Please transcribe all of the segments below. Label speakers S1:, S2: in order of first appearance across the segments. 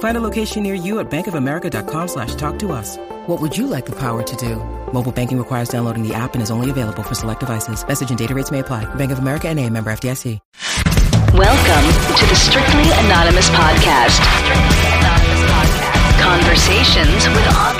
S1: Find a location near you at bankofamerica.com slash talk to us. What would you like the power to do? Mobile banking requires downloading the app and is only available for select devices. Message and data rates may apply. Bank of America and a member FDIC.
S2: Welcome to the Strictly Anonymous Podcast. Strictly Anonymous Podcast. Conversations with online strangers.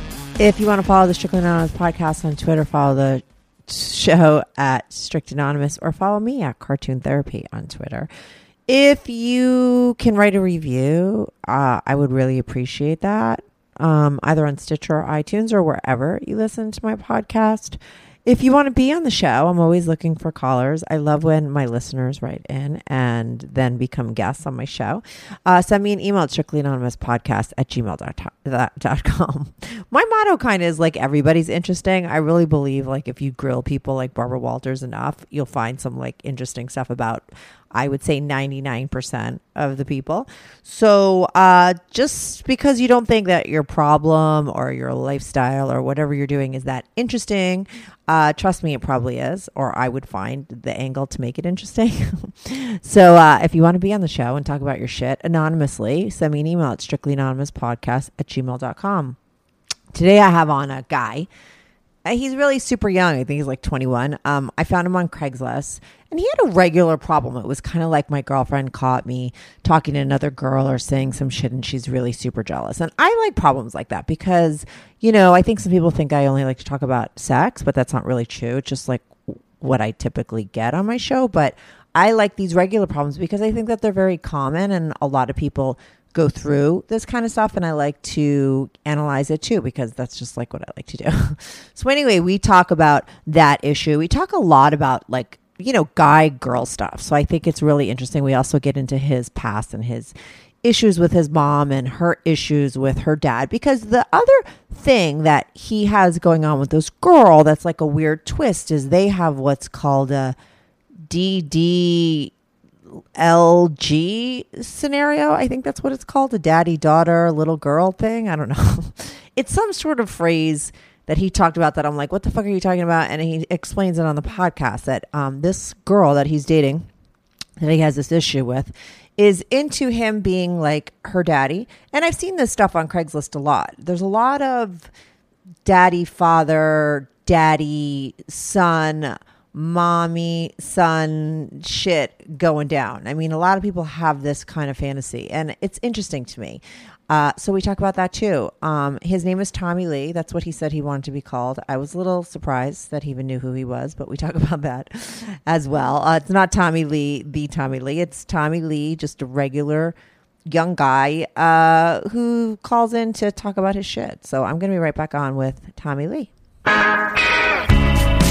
S3: If you want to follow the Strictly Anonymous podcast on Twitter, follow the show at Strict Anonymous or follow me at Cartoon Therapy on Twitter. If you can write a review, uh, I would really appreciate that, um, either on Stitcher or iTunes or wherever you listen to my podcast. If you want to be on the show, I'm always looking for callers. I love when my listeners write in and then become guests on my show. Uh, send me an email at strictlyanonymouspodcast at gmail.com. My motto kind of is like everybody's interesting. I really believe like if you grill people like Barbara Walters enough, you'll find some like interesting stuff about I would say 99% of the people. So, uh, just because you don't think that your problem or your lifestyle or whatever you're doing is that interesting, uh, trust me, it probably is, or I would find the angle to make it interesting. so, uh, if you want to be on the show and talk about your shit anonymously, send me an email at strictlyanonymouspodcast at gmail.com. Today, I have on a guy. Uh, He's really super young. I think he's like 21. Um, I found him on Craigslist and he had a regular problem. It was kind of like my girlfriend caught me talking to another girl or saying some shit and she's really super jealous. And I like problems like that because, you know, I think some people think I only like to talk about sex, but that's not really true. It's just like what I typically get on my show. But I like these regular problems because I think that they're very common and a lot of people go through this kind of stuff and I like to analyze it too because that's just like what I like to do. so anyway, we talk about that issue. We talk a lot about like, you know, guy girl stuff. So I think it's really interesting. We also get into his past and his issues with his mom and her issues with her dad because the other thing that he has going on with this girl that's like a weird twist is they have what's called a DD LG scenario. I think that's what it's called a daddy daughter little girl thing. I don't know. It's some sort of phrase that he talked about that I'm like, what the fuck are you talking about? And he explains it on the podcast that um, this girl that he's dating, that he has this issue with, is into him being like her daddy. And I've seen this stuff on Craigslist a lot. There's a lot of daddy, father, daddy, son, mommy, son shit going down. I mean, a lot of people have this kind of fantasy, and it's interesting to me. Uh, so we talk about that too. Um, his name is Tommy Lee. That's what he said he wanted to be called. I was a little surprised that he even knew who he was, but we talk about that as well. Uh, it's not Tommy Lee, the Tommy Lee. It's Tommy Lee, just a regular young guy uh, who calls in to talk about his shit. So I'm going to be right back on with Tommy Lee.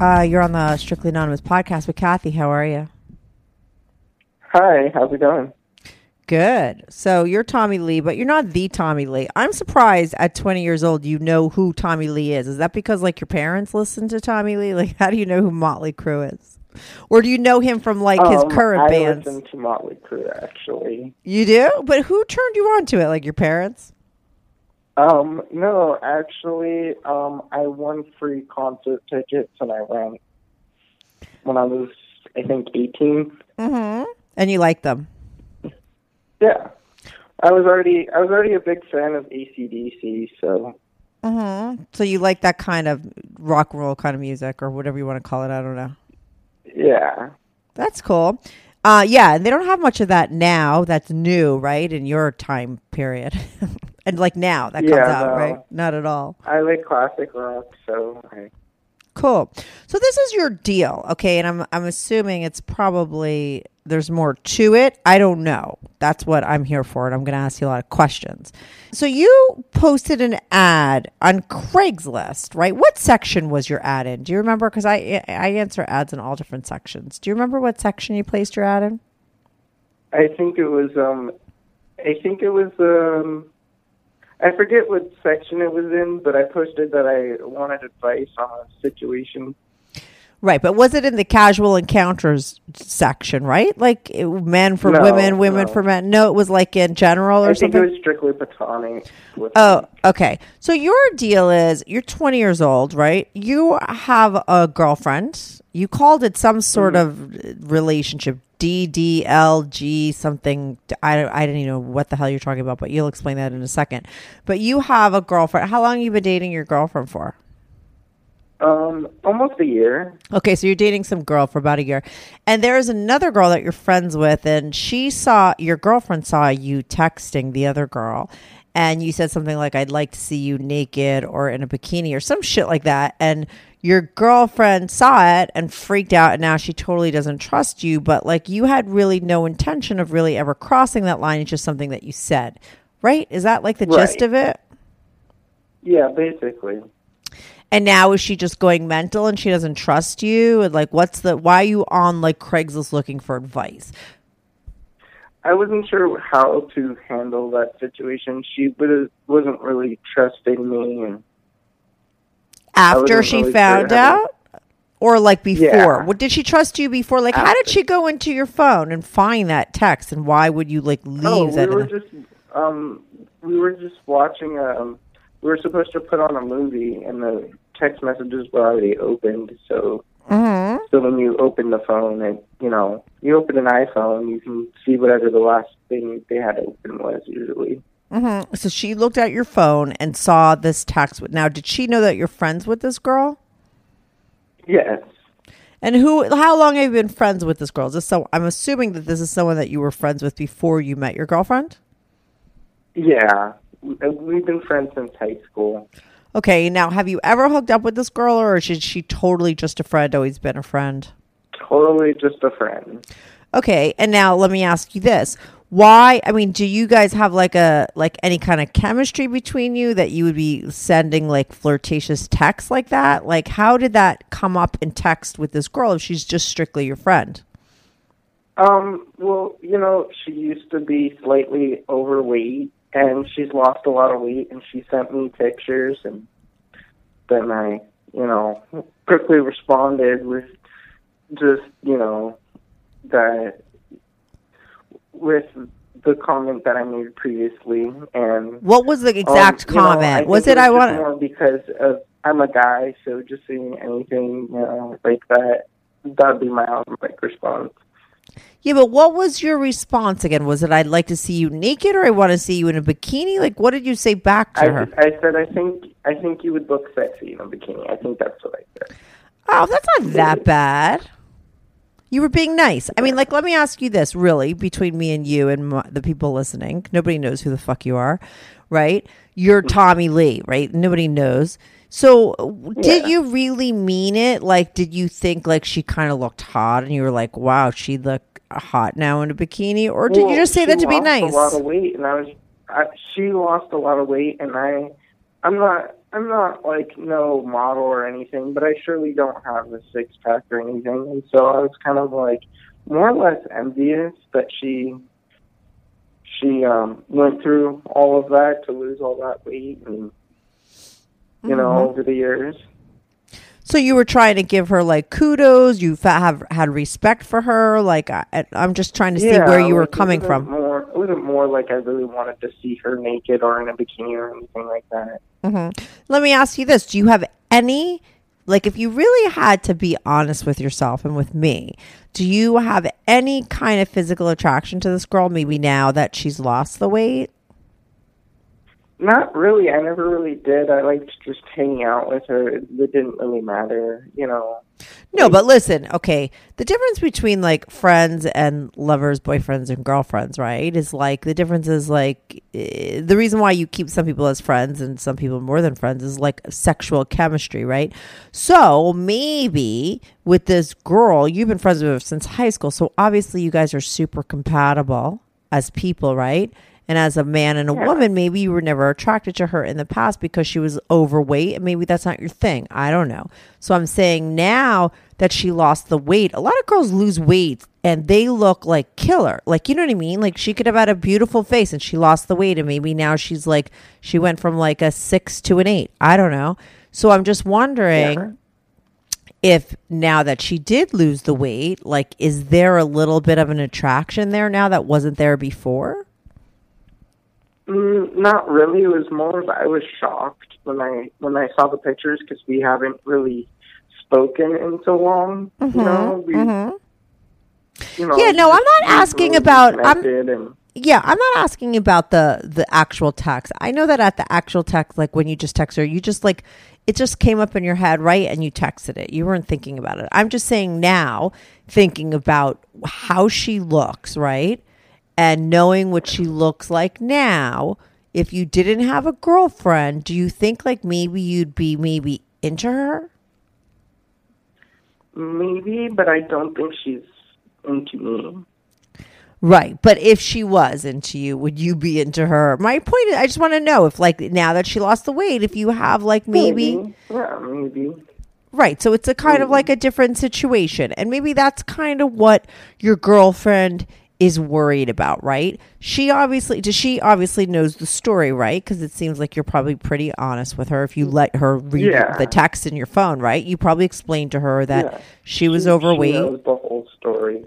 S3: Uh, you're on the Strictly Anonymous podcast with Kathy. How are you?
S4: Hi, how's it going?
S3: Good. So you're Tommy Lee, but you're not the Tommy Lee. I'm surprised at 20 years old you know who Tommy Lee is. Is that because like your parents listen to Tommy Lee? Like how do you know who Motley Crue is? Or do you know him from like his
S4: Um,
S3: current
S4: I
S3: bands?
S4: listen to Motley Crue actually.
S3: You do? But who turned you on to it? Like your parents?
S4: Um, no, actually, um, I won free concert tickets and I went when I was, I think, 18.
S3: Mm-hmm. And you like them?
S4: Yeah, I was already, I was already a big fan of ACDC, so
S3: Mm-hmm. So you like that kind of rock and roll kind of music or whatever you want to call it. I don't know.
S4: yeah.
S3: That's cool. Uh, yeah, and they don't have much of that now. That's new, right? In your time period, and like now that comes
S4: Yeah,
S3: out,
S4: no.
S3: right? Not at all.
S4: I like classic rock, so I,
S3: Cool. So this is your deal, okay? And I'm I'm assuming it's probably there's more to it. I don't know. That's what I'm here for, and I'm going to ask you a lot of questions. So you posted an ad on Craigslist, right? What section was your ad in? Do you remember? Because I I answer ads in all different sections. Do you remember what section you placed your ad in?
S4: I think it was, um, I think it was, um, I forget what section it was in, but I posted that I wanted advice on a situation.
S3: Right, but was it in the casual encounters section, right? Like men for
S4: No,
S3: women, women
S4: no.
S3: for men. No, it was like in general or
S4: I think
S3: something.
S4: it was strictly platonic.
S3: Oh, okay. So your deal is you're 20 years old, right? You have a girlfriend. You called it some sort mm-hmm. of relationship, DDLG something. I, I didn't even know what the hell you're talking about, but you'll explain that in a second. But you have a girlfriend. How long have you been dating your girlfriend for?
S4: Um, almost a year.
S3: Okay, so you're dating some girl for about a year. And there's another girl that you're friends with, and she saw your girlfriend saw you texting the other girl. And you said something like, I'd like to see you naked or in a bikini or some shit like that. And your girlfriend saw it and freaked out. And now she totally doesn't trust you. But like you had really no intention of really ever crossing that line. It's just something that you said, right? Is that like the gist of it?
S4: Yeah, basically.
S3: And now is she just going mental and she doesn't trust you? And like, what's the why are you on like Craigslist looking for advice?
S4: I wasn't sure how to handle that situation. She was- wasn't really trusting me, and
S3: After she
S4: really
S3: found
S4: sure how to-
S3: out, or like before?
S4: Yeah.
S3: What did she trust you before? Like, how did she go into your phone and find that text? And why would you like leave
S4: oh, we
S3: that? in
S4: were
S3: the-
S4: just um, we were just watching. Um, we were supposed to put on a movie, and the text messages were already opened. So,
S3: Mhm.
S4: so when you open the phone, and you know, you open an iPhone, you can see whatever the last thing they had open was usually.
S3: Mhm. So she looked at your phone and saw this text. Now, did she know that you're friends with this girl?
S4: Yes.
S3: And who? How long have you been friends with this girl? Is this so? I'm assuming that this is someone that you were friends with before you met your girlfriend.
S4: Yeah. We've been friends since high school.
S3: Okay, now have you ever hooked up with this girl, or is she totally just a friend? Always been a friend.
S4: Totally just a friend.
S3: Okay, and now let me ask you this: Why? I mean, do you guys have like a like any kind of chemistry between you that you would be sending like flirtatious texts like that? Like, how did that come up in text with this girl if she's just strictly your friend?
S4: Um, well, you know, she used to be slightly overweight and she's lost a lot of weight and she sent me pictures and then I, you know, quickly responded with just, you know, that with the comment that I made previously and
S3: What was the exact
S4: um, you know,
S3: comment? Was it
S4: was
S3: I want?
S4: because of I'm a guy, so just seeing anything, you know, like that that'd be my automatic response.
S3: Yeah, but what was your response again? Was it I'd like to see you naked, or I want to see you in a bikini? Like, what did you say back to
S4: I,
S3: her?
S4: I said I think I think you would look sexy in a bikini. I think that's what I said.
S3: Oh, that's not that bad. You were being nice. I mean, like, let me ask you this really, between me and you and m- the people listening, nobody knows who the fuck you are, right? You're mm-hmm. Tommy Lee, right? Nobody knows. So, did
S4: Yeah.
S3: you really mean it? Like, did you think like she kind of looked hot and you were like, wow, she look hot now in a bikini? Or did you just say that to be
S4: lost
S3: nice?
S4: A lot of weight, and I was. I, she lost a lot of weight, and I. I'm not. I'm not like no model or anything, but I surely don't have a six pack or anything, and so I was kind of like, more or less envious that she she um went through all of that to lose all that weight and you know
S3: Mm-hmm.
S4: over the years.
S3: So you were trying to give her like kudos. You have had respect for her. Like I, I'm just trying to see where you were
S4: like,
S3: coming from.
S4: More, it wasn't more like I really wanted to see her naked or in a bikini or anything like that.
S3: Let me ask you this: Do you have any, like, if you really had to be honest with yourself and with me, do you have any kind of physical attraction to this girl? Maybe now that she's lost the weight.
S4: Not really. I never really did. I liked just hanging out with her. It, it didn't really matter, you know.
S3: No, but listen, okay. The difference between like friends and lovers, boyfriends and girlfriends, right? Is like the difference is like eh, the reason why you keep some people as friends and some people more than friends is like sexual chemistry, right? So maybe with this girl, you've been friends with since high school. So obviously you guys are super compatible as people, right? And as a man and a woman, maybe you were never attracted to her in the past because she was overweight and maybe that's not your thing. I don't know. So I'm saying now that she lost the weight, a lot of girls lose weight and they look like killer. Like, you know what I mean? Like she could have had a beautiful face and she lost the weight and maybe now she's like, she went from like a six to an eight. I don't know. So I'm just wondering if now that she did lose the weight, like, is there a little bit of an attraction there now that wasn't there before?
S4: Mm, not really. It was more of I was shocked when I when I saw the pictures because we haven't really spoken in so long. You know, we, you know.
S3: Mm-hmm, Yeah, no, I'm not asking
S4: really
S3: about- I'm-
S4: and
S3: Yeah, I'm not asking about the the actual text. I know that at the actual text, like when you just text her, you just like it just came up in your head, right? And you texted it. You weren't thinking about it. I'm just saying now, thinking about how she looks, right? And knowing what she looks like now, if you didn't have a girlfriend, do you think like maybe you'd be maybe into her?
S4: maybe, but I don't think she's into me.
S3: Right. But if she was into you, would you be into her? My point is, I just want to know if, like, now that she lost the weight, if you have, like, maybe.
S4: Yeah, maybe.
S3: Right. So it's a kind of like a different situation. And maybe that's kind of what your girlfriend is worried about, right? She obviously, does she obviously knows the story, right? Because it seems like you're probably pretty honest with her if you let her read
S4: Yeah.
S3: the text in your phone, right? You probably explained to her that
S4: Yeah.
S3: she was
S4: She
S3: overweight.
S4: knows the whole story.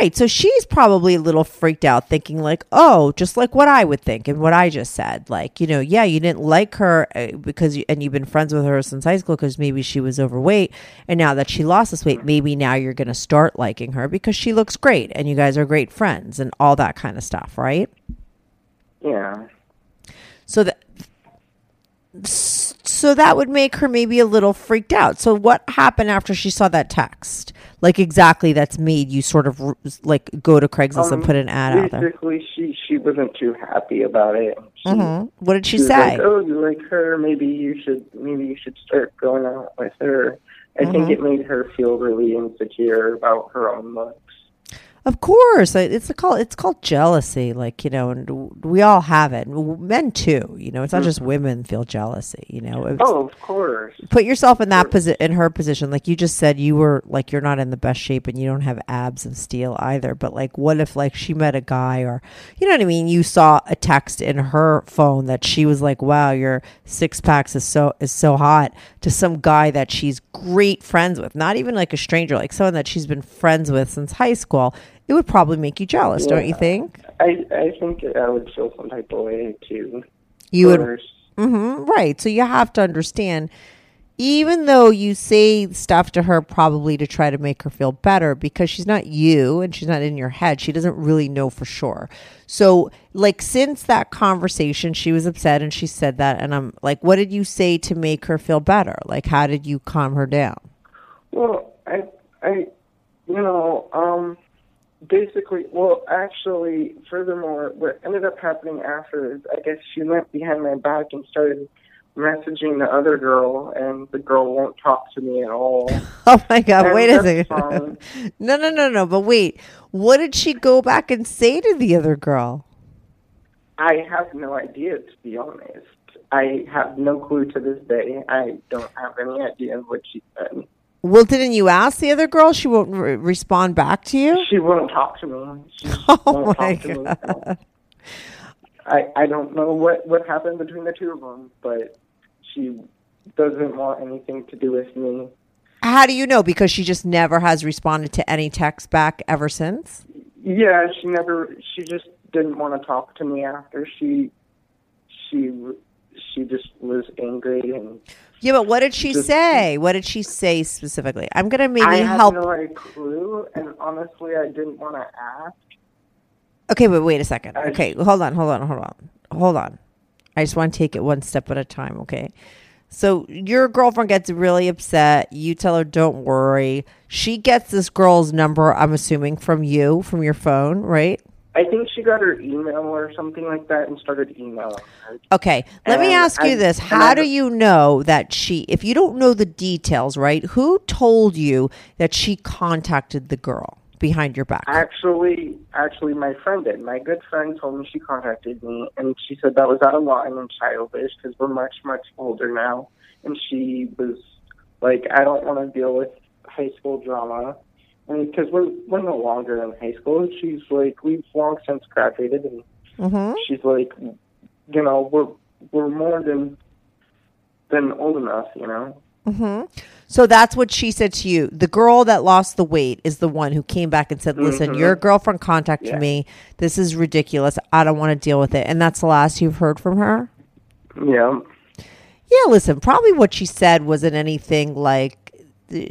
S3: Right. So she's probably a little freaked out, thinking, like, oh, just like what I would think and what I just said. Like, you know, yeah, you didn't like her uh, because, you, and you've been friends with her since high school because maybe she was overweight. And now that she lost this weight, maybe now you're going to start liking her because she looks great and you guys are great friends and all that kind of stuff, right?
S4: Yeah.
S3: So that. So that would make her maybe a little freaked out. So what happened after she saw that text? Like exactly that's made you sort of like go to Craigslist and
S4: Um,
S3: put an ad out there.
S4: Basically, she she wasn't too happy about it. She,
S3: Mhm. What did she,
S4: she
S3: say?
S4: like, "Oh, you like her? Maybe you should maybe you should start going out with her." I
S3: Mm-hmm.
S4: think it made her feel really insecure about her own looks.
S3: Of course, it's a call. It's called jealousy, like you know, and we all have it. Men too, you know. It's not just women feel jealousy. You know, It's-
S4: Mm-hmm. Oh, of course.
S3: put yourself in that position, in her position. Like you just said, you were like you're not in the best shape, and you don't have abs and steel either. But like, what if like she met a guy, or you know what I mean? You saw a text in her phone that she was like, "Wow, your six packs is so is so hot." To some guy that she's great friends with, not even like a stranger, like someone that she's been friends with since high school. It would probably make you jealous, don't you think?
S4: I I think I would feel some type of way too.
S3: You would
S4: First.
S3: hmm right. So you have to understand, even though you say stuff to her probably to try to make her feel better, because she's not you and she's not in your head, she doesn't really know for sure. So, like, since that conversation, she was upset and she said that. And I'm like, what did you say to make her feel better? Like, how did you calm her down?
S4: Well, I, I, you know, um, basically, well, actually, furthermore, what ended up happening after is, I guess she went behind my back and started messaging the other girl, and the girl won't talk to me at all.
S3: Oh my God,
S4: And
S3: wait a second. no, no, no, no. But wait, what did she go back and say to the other girl?
S4: I have no idea, to be honest. I have no clue to this day. I don't have any idea of what she said.
S3: Well, didn't you ask the other girl? She won't re- respond back to you.
S4: She won't talk to me. She
S3: Oh
S4: won't
S3: my
S4: talk to me. I I don't know what what happened between the two of them, but she doesn't want anything to do with me.
S3: How do you know? Because she just never has responded to any text back ever since.
S4: Yeah, she never. She just didn't want to talk to me after she she she just was angry and
S3: Yeah, but what did she
S4: Just-
S3: say? What did she say specifically? I'm gonna maybe
S4: I have
S3: help.
S4: no clue. And honestly, I didn't want to ask.
S3: Okay, but wait a second.
S4: I-
S3: Okay, hold on, hold on, hold on, hold on. I just want to take it one step at a time. Okay. So your girlfriend gets really upset. You tell her, "Don't worry." She gets this girl's number. I'm assuming from you, from your phone, right?
S4: I think she got her email or something like that and started emailing her.
S3: Okay, let me
S4: And
S3: ask you
S4: I-
S3: this. How do you know that she, if you don't know the details, right? Who told you that she contacted the girl behind your back?
S4: Actually, actually, my friend did. My good friend told me she contacted me, and she said that was out of line and childish because we're much, much older now. And she was like, "I don't want to deal with high school drama." And because we're we're no longer in high school, she's like, "We've long since graduated," and
S3: mm-hmm.
S4: she's like, "You know, we're we're more than than old enough, you know."
S3: Mm-hmm. So that's what she said to you. The girl that lost the weight is the one who came back and said, "Listen,
S4: Mhm.
S3: your girlfriend contacted
S4: Yeah.
S3: me. This is ridiculous. I don't want to deal with it." And that's the last you've heard from her.
S4: Yeah.
S3: Yeah, listen, probably what she said wasn't anything like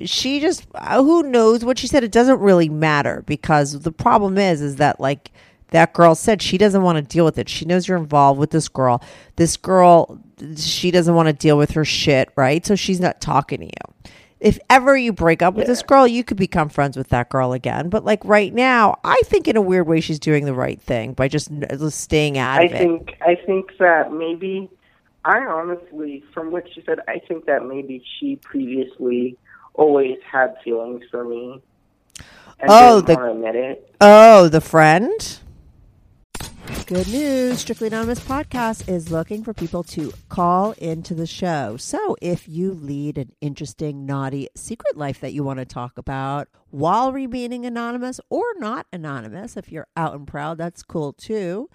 S3: she just uh, who knows what she said it doesn't really matter because the problem is is that like that girl said she doesn't want to deal with it. She knows you're involved with this girl. This girl she doesn't want to deal with her shit, right? So she's not talking to you. If ever you break up with this girl, you could become friends with that girl again. But like right now, I think in a weird way she's doing the right thing by just, just staying out
S4: I
S3: of it.
S4: think I think that maybe I honestly, from what she said, I think that maybe she previously always had feelings for me. And
S3: Oh, the-
S4: admit it.
S3: Oh, the friend? Good news. Strictly Anonymous Podcast is looking for people to call into the show. So if you lead an interesting, naughty secret life that you want to talk about while remaining anonymous or not anonymous, if you're out and proud, that's cool too.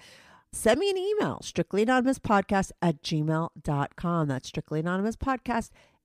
S3: Send me an email, strictlyanonymouspodcast at gmail.com. That's strictlyanonymouspodcast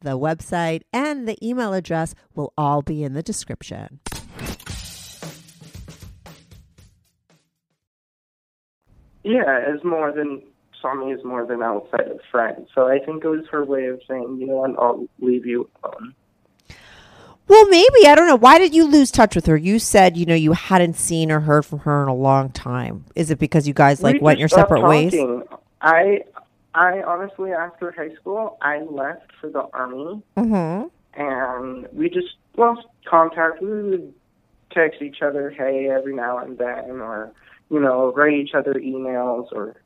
S3: the website, and the email address will all be in the description.
S4: Yeah, as more than saw me as more than outside of friends. So I think it was her way of saying, you know what, I'll leave you alone.
S3: Well, maybe. I don't know. Why did you lose touch with her? You said, you know, you hadn't seen or heard from her in a long time. Is it because you guys like
S4: We
S3: went your separate ways?
S4: I I honestly after high school I left for the army
S3: Mm-hmm.
S4: and we just lost contact. We would text each other, hey, every now and then, or you know, write each other emails, or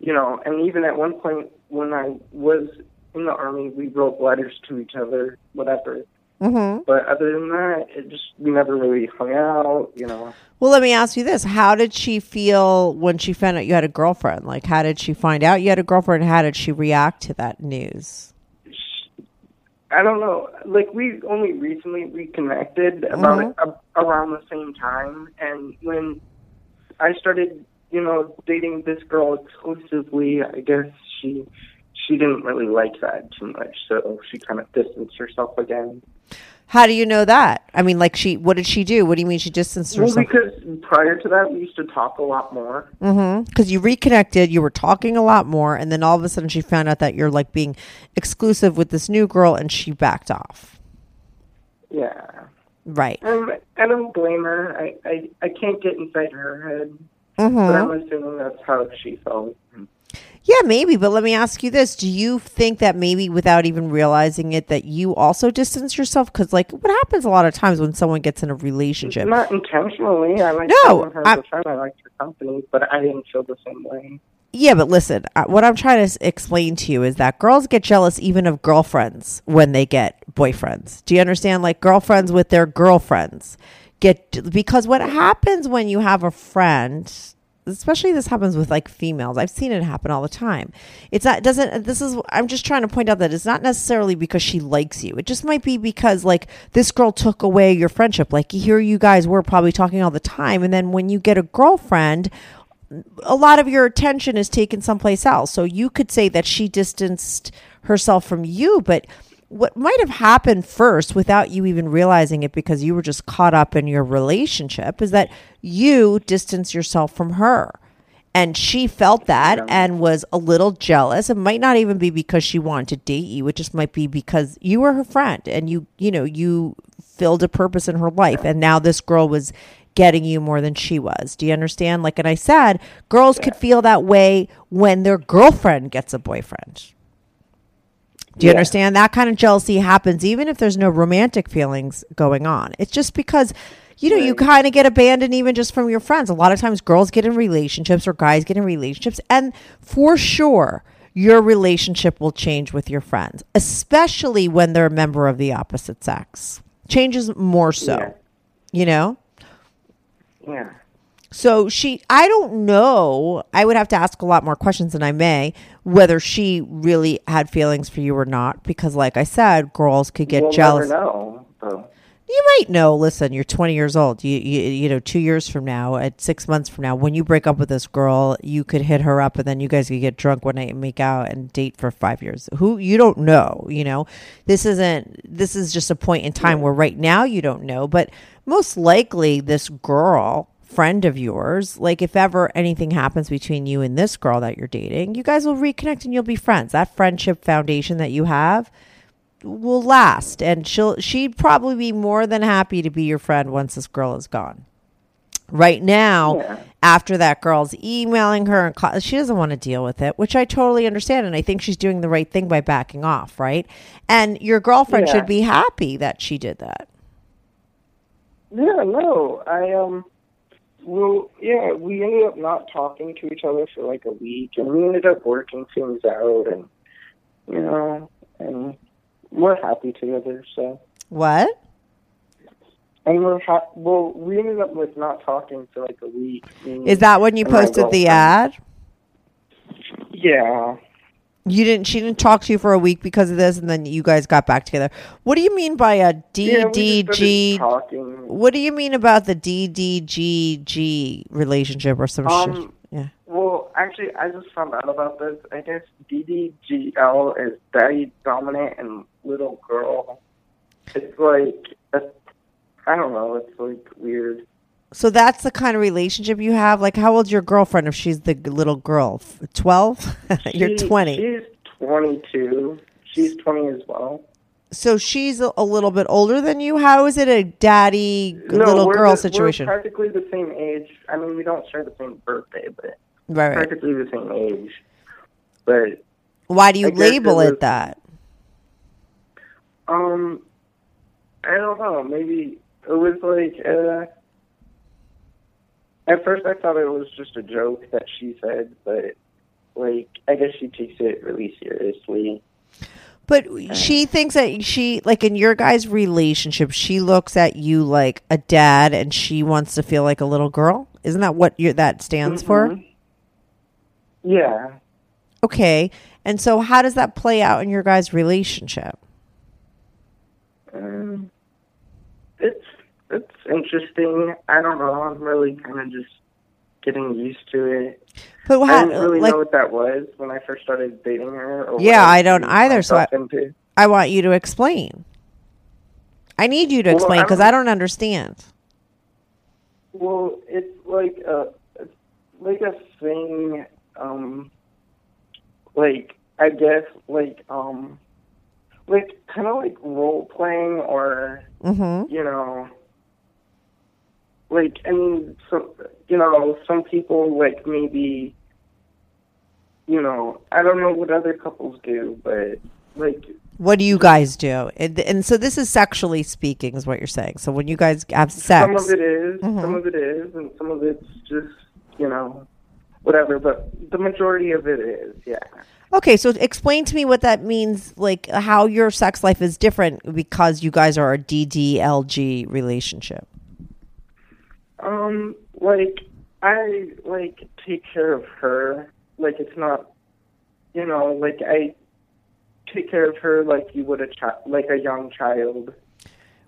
S4: you know, and even at one point when I was in the army, we wrote letters to each other, whatever.
S3: Mm-hmm.
S4: But other than that, it just we never really hung out, you know.
S3: Well, let me ask you this: How did she feel when she found out you had a girlfriend? Like, how did she find out you had a girlfriend? How did she react to that news?
S4: I don't know. Like we only recently reconnected about
S3: Mhm.
S4: a, around the same time, and when I started, you know, dating this girl exclusively, I guess she she didn't really like that too much, so she kind of distanced herself again.
S3: How do you know that? I mean, like, she what did she do? What do you mean she distanced herself?
S4: Well, because prior to that, we used to talk a lot more.
S3: Mm-hmm. Because you reconnected, you were talking a lot more, and then all of a sudden she found out that you're like being exclusive with this new girl, and she backed off.
S4: Yeah,
S3: Right.
S4: and I don't blame her. I I, I can't get inside her head,
S3: Mm-hmm.
S4: but I'm assuming that's how she felt.
S3: Yeah, maybe, but let me ask you this. Do you think that maybe without even realizing it that you also distance yourself cuz like what happens a lot of times when someone gets in a relationship?
S4: Not intentionally. I like
S3: No,
S4: her
S3: I-.
S4: I liked her company, but I didn't feel the same way.
S3: Yeah, but listen, uh, what I'm trying to explain to you is that girls get jealous even of girlfriends when they get boyfriends. Do you understand? Like girlfriends with their girlfriends get because what happens when you have a friend, especially this happens with like females. I've seen it happen all the time. It's not doesn't this is I'm just trying to point out that it's not necessarily because she likes you. It just might be because like this girl took away your friendship. Like here you guys were probably talking all the time and then when you get a girlfriend a lot of your attention is taken someplace else. So you could say that she distanced herself from you, but what might have happened first without you even realizing it because you were just caught up in your relationship is that you distanced yourself from her. And she felt that and was a little jealous. It might not even be because she wanted to date you. It just might be because you were her friend and you, you know, you filled a purpose in her life. And now this girl was getting you more than she was. Do you understand? Like, and I said, girls could feel that way when their girlfriend gets a boyfriend. Do you
S4: Yeah.
S3: understand? That kind of jealousy happens even if there's no romantic feelings going on. It's just because, you know, you kind of get abandoned even just from your friends. A lot of times girls get in relationships or guys get in relationships, and for sure, your relationship will change with your friends, especially when they're a member of the opposite sex. Changes more so,
S4: Yeah.
S3: you know?
S4: Yeah.
S3: So she, I don't know. I would have to ask a lot more questions than I may whether she really had feelings for you or not. Because, like I said, girls could get
S4: we'll
S3: jealous.
S4: know. So.
S3: You might know. Listen, you're 20 years old. You, you, you know, two years from now, at six months from now, when you break up with this girl, you could hit her up, and then you guys could get drunk one night and make out and date for five years. Who you don't know. You know, this isn't. This is just a point in time where right now you don't know, but most likely this girl friend of yours like if ever anything happens between you and this girl that you're dating you guys will reconnect and you'll be friends that friendship foundation that you have will last and she'll she'd probably be more than happy to be your friend once this girl is gone right now
S4: Yeah.
S3: after that girl's emailing her and call, she doesn't want to deal with it which i totally understand and i think she's doing the right thing by backing off right and your girlfriend
S4: Yeah.
S3: should be happy that she did that
S4: Yeah, no. I um well yeah, we ended up not talking to each other for like a week and we ended up working things out and you know, and we're happy together, so
S3: what
S4: and we're ha- well, we ended up with not talking for like a week.
S3: is that when you posted the ad
S4: Yeah.
S3: You didn't. She didn't talk to you for a week because of this, and then you guys got back together. What do you mean by a
S4: Yeah,
S3: DDG?
S4: talking.
S3: what do you mean about the DDGG relationship or some shit?
S4: Um,
S3: Yeah.
S4: Well, actually, I just found out about this. I guess DDGL is daddy dominant and little girl. It's like, a, I don't know, it's like weird.
S3: So that's the kind of relationship you have. Like, how old's your girlfriend if she's the little girl? Twelve. You're
S4: She-
S3: twenty.
S4: She's 22. She's 20 as well.
S3: So she's a, a little bit older than you. How is it a daddy g- little girl
S4: the-
S3: situation?
S4: We're practically the same age. I mean, we don't share the same birthday, but
S3: right, right.
S4: practically the same age. But
S3: Why do you
S4: I
S3: label
S4: it
S3: it
S4: was-
S3: that?
S4: Um, I don't know. Maybe it was like uh. At first, I thought it was just a joke that she said, but like I guess she takes it really seriously.
S3: But she thinks that she, like in your guys' relationship, she looks at you like a dad, and she wants to feel like a little girl. Isn't that what your that stands for?
S4: Mhm. Yeah.
S3: Okay, and so how does that play out in your guys' relationship?
S4: Um, it's it's interesting. I don't know. I'm really kind of just getting used to it.
S3: But
S4: I didn't really
S3: like,
S4: know what that was when I first started dating her. Or
S3: Yeah, I
S4: was
S3: don't either, so I-
S4: into.
S3: I want you to explain. I need you to
S4: Well,
S3: explain because I don't understand.
S4: Well, it's like a it's like a thing. Um, like I guess like um, like kind of like role playing or
S3: Mm-hmm.
S4: you know, like I mean, so you know, some people like maybe you know, I don't know what other couples do, but like
S3: What do you guys do? And, and so this is sexually speaking, is what you're saying. So when you guys have sex,
S4: some of it is,
S3: Mhm.
S4: some of it is, and some of it's just you know, whatever. But the majority of it is, yeah.
S3: okay. So explain to me what that means, like how your sex life is different because you guys are a DDLG relationship.
S4: Um, like I like take care of her. Like it's not, you know, like I take care of her like you would a child, like a young child.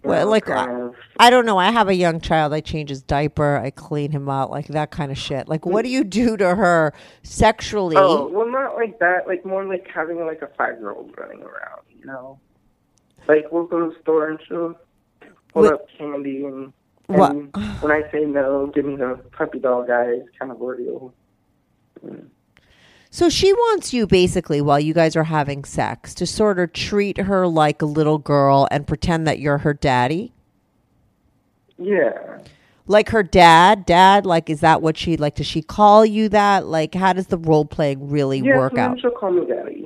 S3: Well, like I. I don't know. I have a young child. I change his diaper. I clean him out, like that kind of shit. Like, what do you do to her sexually?
S4: Oh, well, not like that. Like more like having like a five-year-old running around. You know, like we'll go to the store and she'll pull
S3: What-
S4: up candy and.
S3: What?
S4: When I say no, give me the puppy dog eyes kind of ordeal.
S3: So she wants you basically while you guys are having sex to sort of treat her like a little girl and pretend that you're her daddy.
S4: Yeah.
S3: Like her dad, dad, like is that what she like does she call you that? Like how does the role playing really
S4: Yeah,
S3: work out?
S4: she'll call me daddy.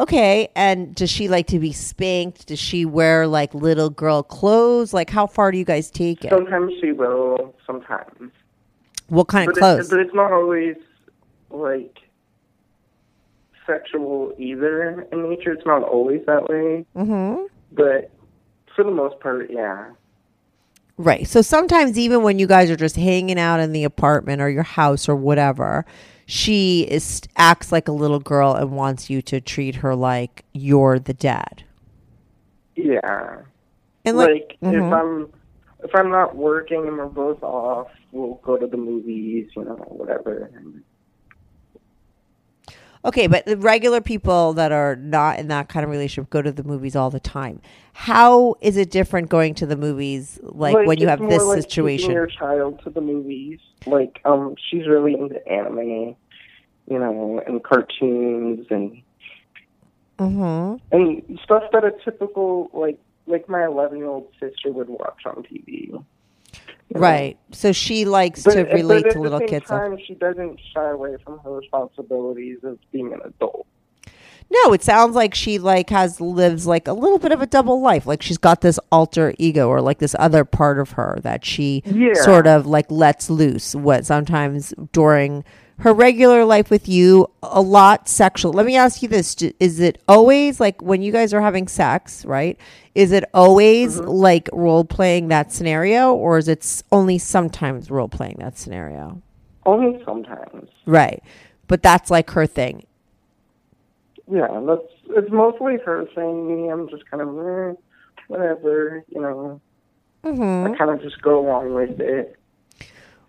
S3: Okay, and does she like to be spanked? Does she wear like little girl clothes? Like how far do you guys take it?
S4: Sometimes she will, sometimes.
S3: What kind of clothes?
S4: It, but it's not always like sexual either in nature. It's not always that way.
S3: mm-hmm.
S4: But for the most part, yeah.
S3: Right. So sometimes even when you guys are just hanging out in the apartment or your house or whatever, she is acts like a little girl and wants you to treat her like you're the dad.
S4: Yeah.
S3: And like,
S4: like if
S3: Mhm.
S4: I'm if I'm not working and we're both off, we'll go to the movies, you know, whatever.
S3: Okay, but the regular people that are not in that kind of relationship go to the movies all the time. How is it different going to the movies like, when you have this
S4: like
S3: situation?
S4: your child to the movies. Like, um, she's really into anime, you know, and cartoons and
S3: mm-hmm.
S4: and stuff that a typical like like my eleven year old sister would watch on TV. You know.
S3: Right. So she likes
S4: But,
S3: to relate
S4: at
S3: to little kids.
S4: time, she doesn't shy away from her responsibilities of being an adult.
S3: No, it sounds like she like has lives like a little bit of a double life. Like she's got this alter ego or like this other part of her that she
S4: Yeah.
S3: sort of like lets loose. What sometimes during her regular life with you, a lot sexual. Let me ask you this: Is it always like when you guys are having sex, right? Is it always
S4: Mm-hmm.
S3: like role playing that scenario, or is it only sometimes role playing that scenario?
S4: Only sometimes.
S3: Right, but that's like her thing.
S4: Yeah, that's it's mostly her saying me. I'm just kind of eh, whatever, you know.
S3: Mm-hmm.
S4: I kind of just go along with it.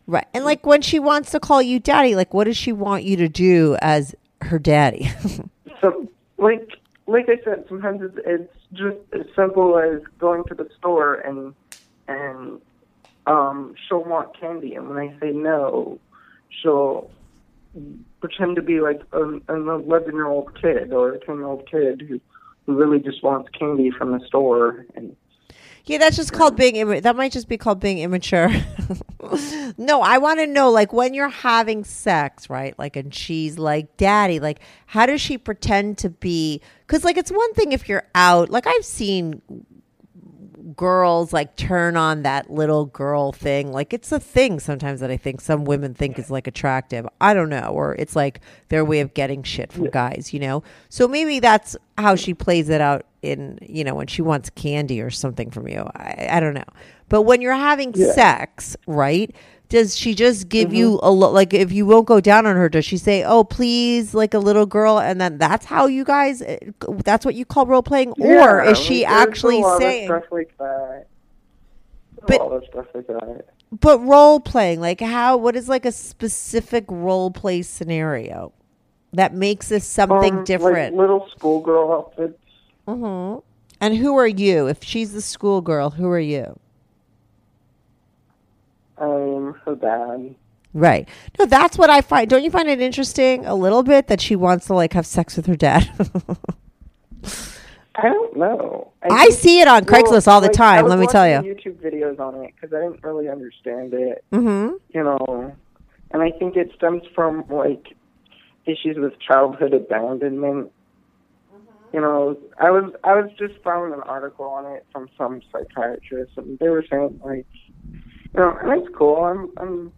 S3: Right. And like when she wants to call you daddy, like what does she want you to do as her daddy?
S4: So, like, like I said, sometimes it's, it's just as simple as going to the store and and um, she'll want candy, and when I say no, she'll pretend to be like an an eleven year old kid or a ten year old kid who who really just wants candy from the store, and
S3: yeah, that's just called being imma- that might just be called being immature. no, I want to know like when you're having sex, right? Like and she's like, "Daddy, like how does she pretend to be cuz like it's one thing if you're out. Like I've seen girls like turn on that little girl thing. Like it's a thing sometimes that I think some women think is like attractive. I don't know, or it's like their way of getting shit from guys, you know. So maybe that's how she plays it out in you know when she wants candy or something from you. I, I don't know, but when you're having sex, right? Does she just give you a lo- like if you won't go down on her? Does she say, "Oh, please," like a little girl, and then that's how you guys? eh, That's what you call role playing, or is she actually
S4: a lot
S3: saying?
S4: like that?
S3: But-
S4: a lot of stuff like that.
S3: But role playing, like how? What is like a specific role play scenario that makes this something
S4: Um,
S3: different?
S4: like little schoolgirl outfits.
S3: Mm-hmm. And who are you? If she's the schoolgirl, who are you?
S4: I'm her dad.
S3: Right. No, that's what I find. Don't you find it interesting a little bit that she wants to like have sex with her dad?
S4: I don't know.
S3: I
S4: think-
S3: see it on Craigslist all the
S4: like,
S3: time, let me tell you.
S4: YouTube videos on it because I didn't really understand it,
S3: mm-hmm.
S4: you know. And I think it stems from like issues with childhood abandonment. You know, I was I was just found an article on it from some psychiatrist, and they were saying like, know, and it's cool. I'm I'm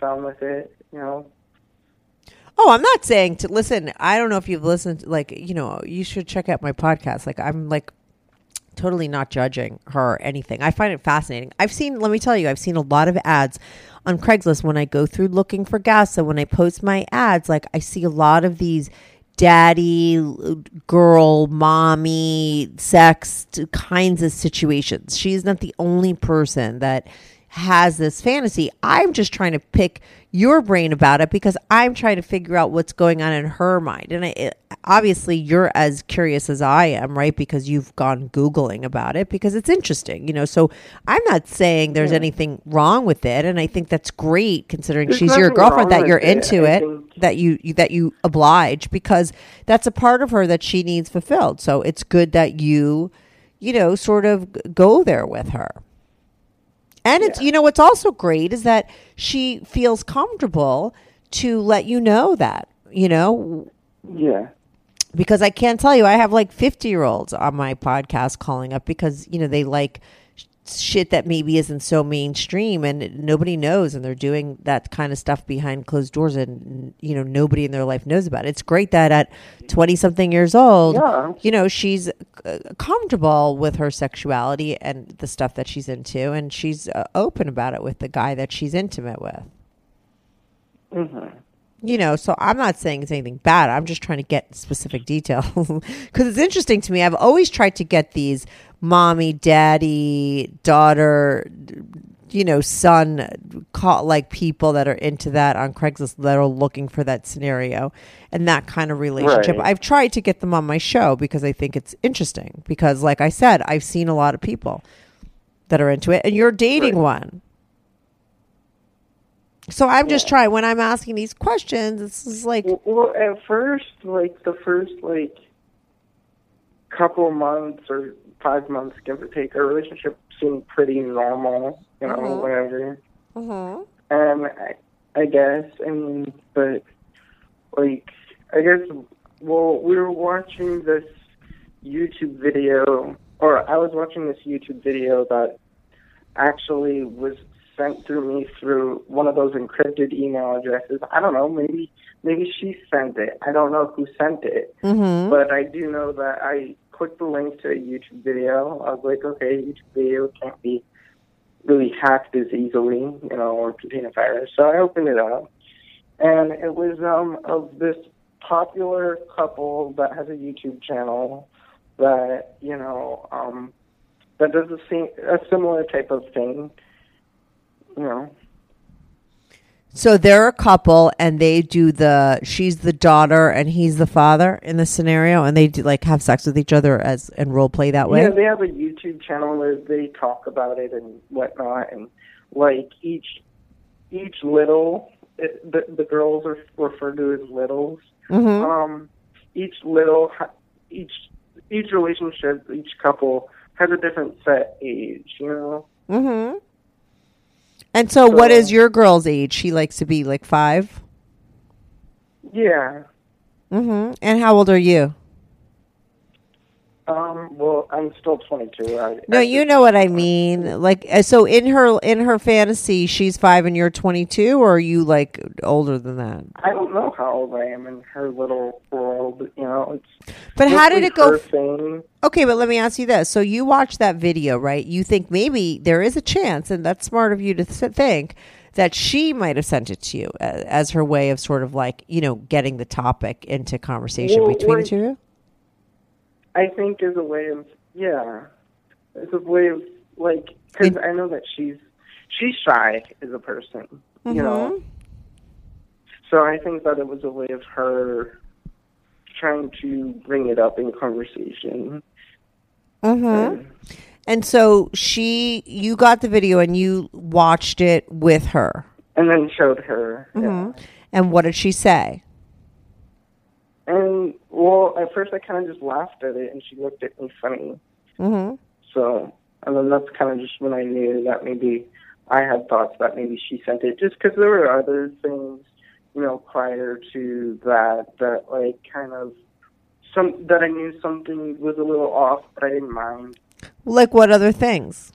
S4: down with it. You know,
S3: Oh, I'm not saying to listen. I don't know if you've listened. Like, you know, you should check out my podcast. Like, I'm like totally not judging her or anything. I find it fascinating. I've seen. Let me tell you, I've seen a lot of ads on Craigslist when I go through looking for gas. So when I post my ads, like I see a lot of these daddy, girl, mommy, sex kinds of situations. She's not the only person that has this fantasy. I'm just trying to pick your brain about it because I'm trying to figure out what's going on in her mind. And I, it, obviously, you're as curious as I am, right? Because you've gone Googling about it because it's interesting, you know. So I'm not saying there's anything wrong with it. And I think that's great considering
S4: There's
S3: she's your girlfriend that you're
S4: it.
S3: into
S4: I
S3: it,
S4: think-
S3: that you, you that you oblige because that's a part of her that she needs fulfilled. So it's good that you, you know, sort of go there with her. And it's you know what's also great is that she feels comfortable to let you know that, you know,
S4: yeah.
S3: because I can't tell you I have like 50-year-olds on my podcast calling up because, you know, they like shit that maybe isn't so mainstream and nobody knows and they're doing that kind of stuff behind closed doors and you know nobody in their life knows about it. It's great that at 20 something years old,
S4: Yeah.
S3: you know, she's uh, comfortable with her sexuality and the stuff that she's into and she's uh, open about it with the guy that she's intimate with.
S4: hmm
S3: You know, so I'm not saying it's anything bad. I'm just trying to get specific details because it's interesting to me. I've always tried to get these mommy, daddy, daughter, you know, son, call like people that are into that on Craigslist that are looking for that scenario and that kind of relationship.
S4: Right.
S3: I've tried to get them on my show because I think it's interesting. Because, like I said, I've seen a lot of people that are into it, and you're dating one. So I'm just trying when I'm asking these questions. It's just like,
S4: Well, well, at first, like the first like couple months or five months, give or take, our relationship seemed pretty normal. You know,
S3: Mhm.
S4: whatever.
S3: Mhm.
S4: And I, I guess, I mean, but like, I guess, well, we were watching this YouTube video, or I was watching this YouTube video that actually was sent through me through one of those encrypted email addresses. I don't know, maybe maybe she sent it. I don't know who sent it,
S3: Mhm.
S4: but I do know that I clicked the link to a YouTube video. I was like, okay, YouTube video can't be really hacked as easily, you know, or contain a virus. So I opened it up, and it was um of this popular couple that has a YouTube channel that you know um that does a, a similar type of thing. You know,
S3: so they're a couple, and they do the. She's the daughter, and he's the father in the scenario, and they do like have sex with each other as and role play that way.
S4: yeah, they have a YouTube channel where they talk about it and whatnot, and like each each little it, the the girls are referred to as littles.
S3: Mhm.
S4: Um, each little each each relationship, each couple has a different set age. You know.
S3: Mm-hmm. And so, what
S4: So-
S3: is your girl's age? She likes to be like five.
S4: Yeah.
S3: Mm-hmm. And how old are you?
S4: Um. Well, I'm still 22. I,
S3: No,
S4: I
S3: you know what I mean. Like, uh, so in her in her fantasy, she's five and you're 22, or are you like older than that?
S4: I don't know how old I am in her little world. You know, it's.
S3: But how did it go?
S4: thing.
S3: Okay, but let me ask you this: so you watched that video, right? You think maybe there is a chance, and that's smart of you to think that she might have sent it to you as, as her way of sort of like you know getting the topic into conversation
S4: Well,
S3: between
S4: like-
S3: the two of you.
S4: I think is a way of yeah, it's a way of like because I know that she's she's shy as a person, you know.
S3: Mhm.
S4: So I think that it was a way of her trying to bring it up in conversation.
S3: Mm-hmm. And so she, you got the video and you watched it with her.
S4: And then showed her. yeah.
S3: Mhm. And what did she say?
S4: And well, at first I kind of just laughed at it, and she looked at me funny.
S3: Mm-hmm.
S4: So, and then that's kind of just when I knew that maybe I had thoughts that maybe she sent it, just because there were other things you know, prior to that, that like kind of some that I knew something was a little off, but I didn't mind.
S3: Like what other things?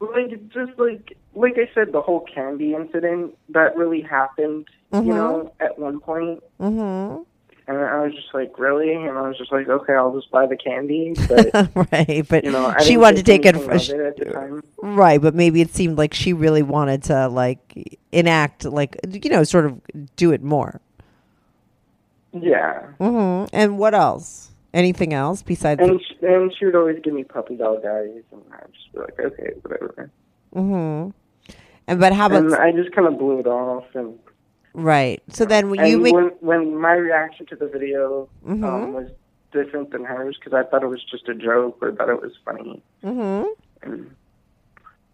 S4: Like just like like I said, the whole candy incident that really happened,
S3: Mhm.
S4: you know, at one point.
S3: Mm-hmm.
S4: And I was just like, really? And I was just like, okay, I'll just buy the candy. But
S3: right, but
S4: you know, I
S3: she wanted to take it,
S4: of it at the time.
S3: Right, but maybe it seemed like she really wanted to like enact, like you know, sort of do it more.
S4: Yeah.
S3: Mm-hmm. And what else? Anything else besides?
S4: And she, and she would always give me puppy dog eyes, and I'd just be like, okay, whatever.
S3: hmm And but how about
S4: And I just kind of blew it off, and
S3: right? So then when you make
S4: when when my reaction to the video
S3: Mhm.
S4: um, was different than hers because I thought it was just a joke or thought it was funny,
S3: hmm
S4: and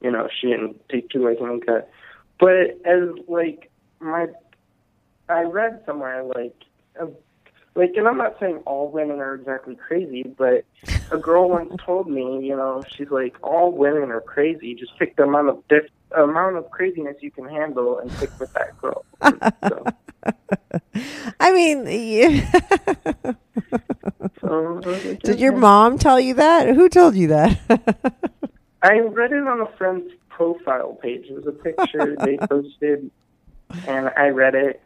S4: you know she didn't take too much into it. But as like my, I read somewhere like, uh, like, and I'm not saying all women are exactly crazy, but a girl once told me, you know, she's like, all women are crazy. Just pick the amount of diff- amount of craziness you can handle and stick with that girl. so,
S3: I mean, yeah.
S4: so I was like,
S3: did your mom tell you that? Who told you that?
S4: I read it on a friend's profile page. It was a picture they posted, and I read it.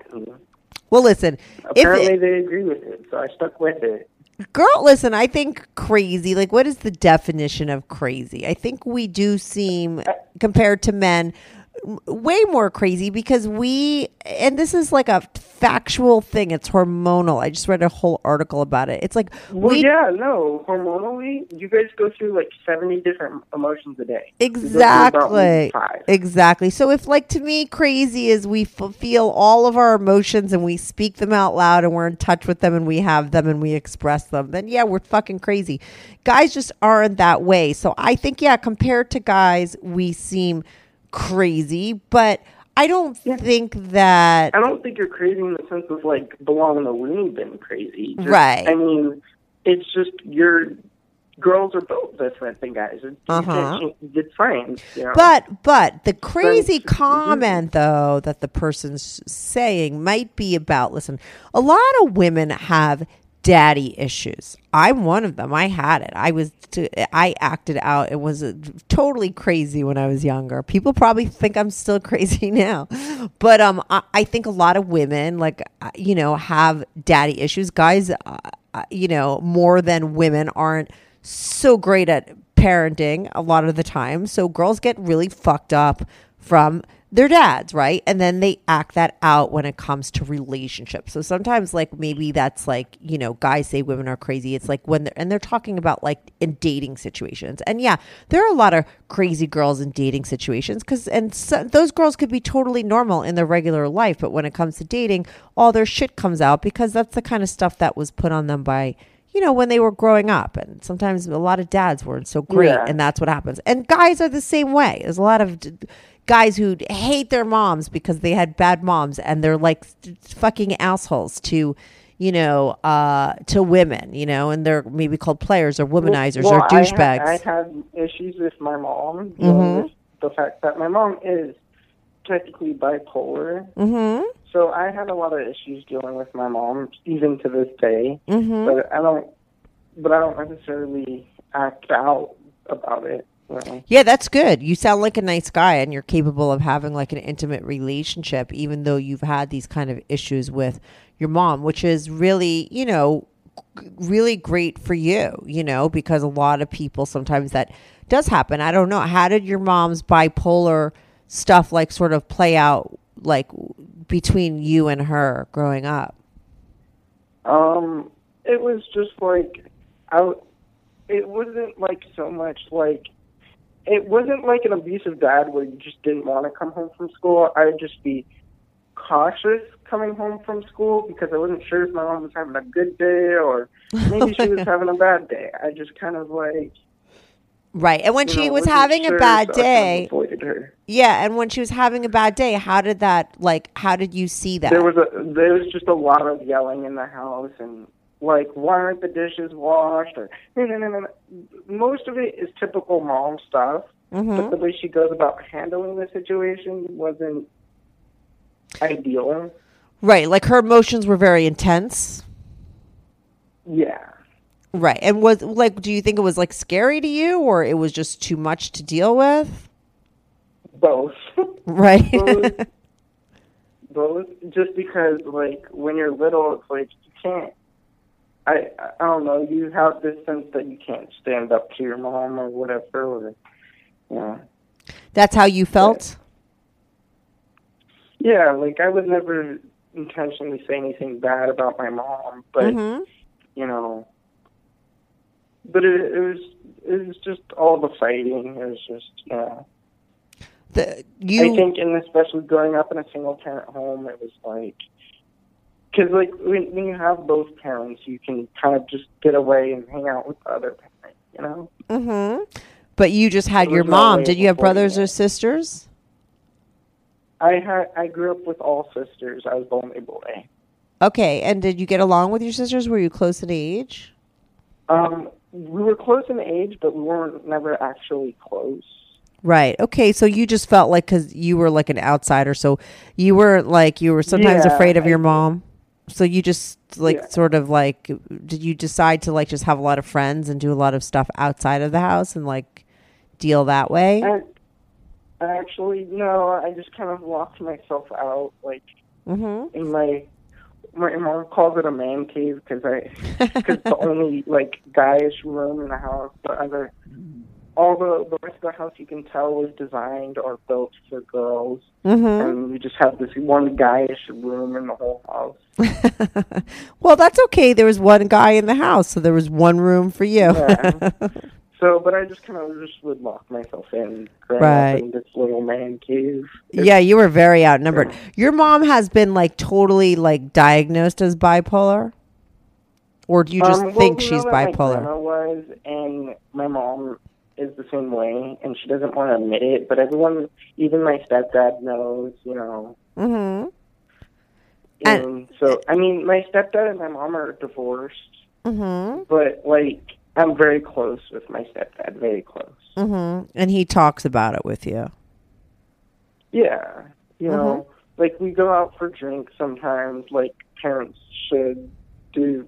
S3: Well, listen. If
S4: apparently,
S3: it,
S4: they agree with it, so I stuck with it.
S3: Girl, listen. I think crazy. Like, what is the definition of crazy? I think we do seem, compared to men, way more crazy because we. And this is like a factual thing. It's hormonal. I just read a whole article about it. It's like
S4: Well,
S3: we
S4: yeah, no. Hormonally, you guys go through like seventy different emotions a day. You go through about
S3: Exactly. Exactly. So if like to me crazy is we f- feel all of our emotions and we speak them out loud and we're in touch with them and we have them and we express them, then yeah, we're fucking crazy. Guys just aren't that way. So I think yeah, compared to guys, we seem crazy, but I don't think that
S4: I don't think you're crazy in the sense of like belong in a loony bin crazy. Just-
S3: Right.
S4: I mean, it's just you're girls are built different than guys. It, you
S3: Uh-huh.
S4: It's fine. You know?
S3: But but the crazy
S4: Thanks.
S3: comment though that the person's saying might be about listen, a lot of women have daddy issues. I'm one of them. I had it. I was I acted out. It was uh, totally crazy when I was younger. People probably think I'm still crazy now. But um I, I think a lot of women like uh, you know have daddy issues. Guys uh, uh, you know more than women aren't so great at parenting a lot of the time. So girls get really fucked up from their dads, right? And then they act that out when it comes to relationships. So sometimes like maybe that's like, you know, guys say women are crazy. It's like when they're and they're talking about like in dating situations. And yeah, there are a lot of crazy girls in dating situations cuz and so, those girls could be totally normal in their regular life, but when it comes to dating, all their shit comes out because that's the kind of stuff that was put on them by you know, when they were growing up. And sometimes a lot of dads weren't so great,
S4: Yeah.
S3: and that's what happens. And guys are the same way. There's a lot of guys who hate their moms because they had bad moms, and they're like fucking assholes to, you know, uh, to women, you know, and they're maybe called players or womanizers
S4: Well,
S3: or
S4: I ha-
S3: douchebags.
S4: I, had issues with my mom.
S3: Mhm.
S4: With the fact that my mom is technically bipolar.
S3: mm-hmm.
S4: So I had a lot of issues dealing with my mom, even to this day.
S3: Mm-hmm.
S4: But I don't. But I don't necessarily act out about it.
S3: Yeah, that's good. You sound like a nice guy and you're capable of having like an intimate relationship even though you've had these kind of issues with your mom, which is really, you know, really great for you, you know, because a lot of people sometimes that does happen. I don't know. How did your mom's bipolar stuff like sort of play out like between you and her growing up?
S4: Um, it was just like I. It wasn't like so much like. It wasn't like an abusive dad where you just didn't want to come home from school. I would just be cautious coming home from school because I wasn't sure if my mom was having a good day or maybe she was having a bad day. I just kind of like.
S3: Right. And when she
S4: know,
S3: was having a bad
S4: so I kind of
S3: day, yeah, and when she was having a bad day, how did that like how did you see that?
S4: There was a there was just a lot of yelling in the house and like why aren't the dishes washed or no no no no. no. Most of it is typical mom stuff,
S3: Mhm.
S4: but the way she goes about handling the situation wasn't ideal.
S3: Right. Like her emotions were very intense.
S4: Yeah.
S3: Right. And was like do you think it was like scary to you or it was just too much to deal with?
S4: Both.
S3: Right.
S4: both. Both. Just because, like, when you're little, it's like you can't. I I don't know. You have this sense that you can't stand up to your mom or whatever. Or, yeah.
S3: That's how you felt?
S4: Yeah. Like I would never intentionally say anything bad about my mom, but
S3: Mhm.
S4: you know. But it, it was it was just all the fighting. It was just you know.
S3: The, you
S4: I think, and especially growing up in a single parent home, it was like, because like when, when you have both parents, you can kind of just get away and hang out with the other parent, you know?
S3: Mhm. But you just had
S4: There
S3: your mom. Did you have brothers or sisters?
S4: I had I grew up with all sisters. I was the only boy.
S3: Okay. And did you get along with your sisters? Were you close in age?
S4: Um, we were close in age, but we weren't never actually close.
S3: Right. Okay. So you just felt like because you were like an outsider, so you weren't like you were sometimes
S4: Yeah,
S3: afraid of
S4: I
S3: your mom. So you just like
S4: Yeah.
S3: sort of like did you decide to like just have a lot of friends and do a lot of stuff outside of the house and like deal that way?
S4: I, actually no, I just kind of locked myself out, like
S3: Mm-hmm.
S4: in my my mom calls it a man cave because I because the only like guyish room in the house. The other, all the the rest of the house you can tell was designed or built for girls,
S3: Mm-hmm.
S4: and we just have this one guyish room in the whole house.
S3: well, that's okay. There was one guy in the house, so there was one room for you.
S4: Yeah. So, but I just kind of just would lock myself in,
S3: Right.
S4: in this little man cave.
S3: yeah, you were very outnumbered. Your mom has been like totally like diagnosed as bipolar, or do you just
S4: Um, well,
S3: think she's
S4: My
S3: bipolar?
S4: grandma was, and my mom is the same way, and she doesn't want to admit it. But everyone, even my stepdad, knows. You know.
S3: Mm-hmm.
S4: And,
S3: And-
S4: so, I mean, my stepdad and my mom are divorced,
S3: Mm-hmm.
S4: but like, I'm very close with my stepdad. Very close.
S3: Mm-hmm. And he talks about it with you.
S4: Yeah. You
S3: Mm-hmm.
S4: know, like we go out for drinks sometimes. Like parents should do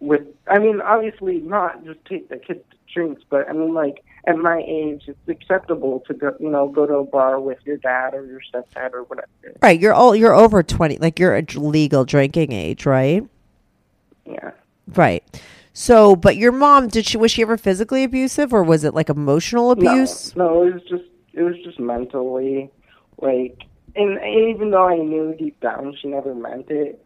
S4: with. I mean, obviously not just take the kids to drinks, but I mean, like at my age, it's acceptable to go. You know, go to a bar with your dad or your stepdad or whatever.
S3: Right. You're all you're over twenty. Like you're a legal drinking age, right?
S4: Yeah.
S3: Right. So, but your mom did she was she ever physically abusive or was it like emotional abuse?
S4: No, no, it was just it was just mentally like, and even though I knew deep down she never meant it,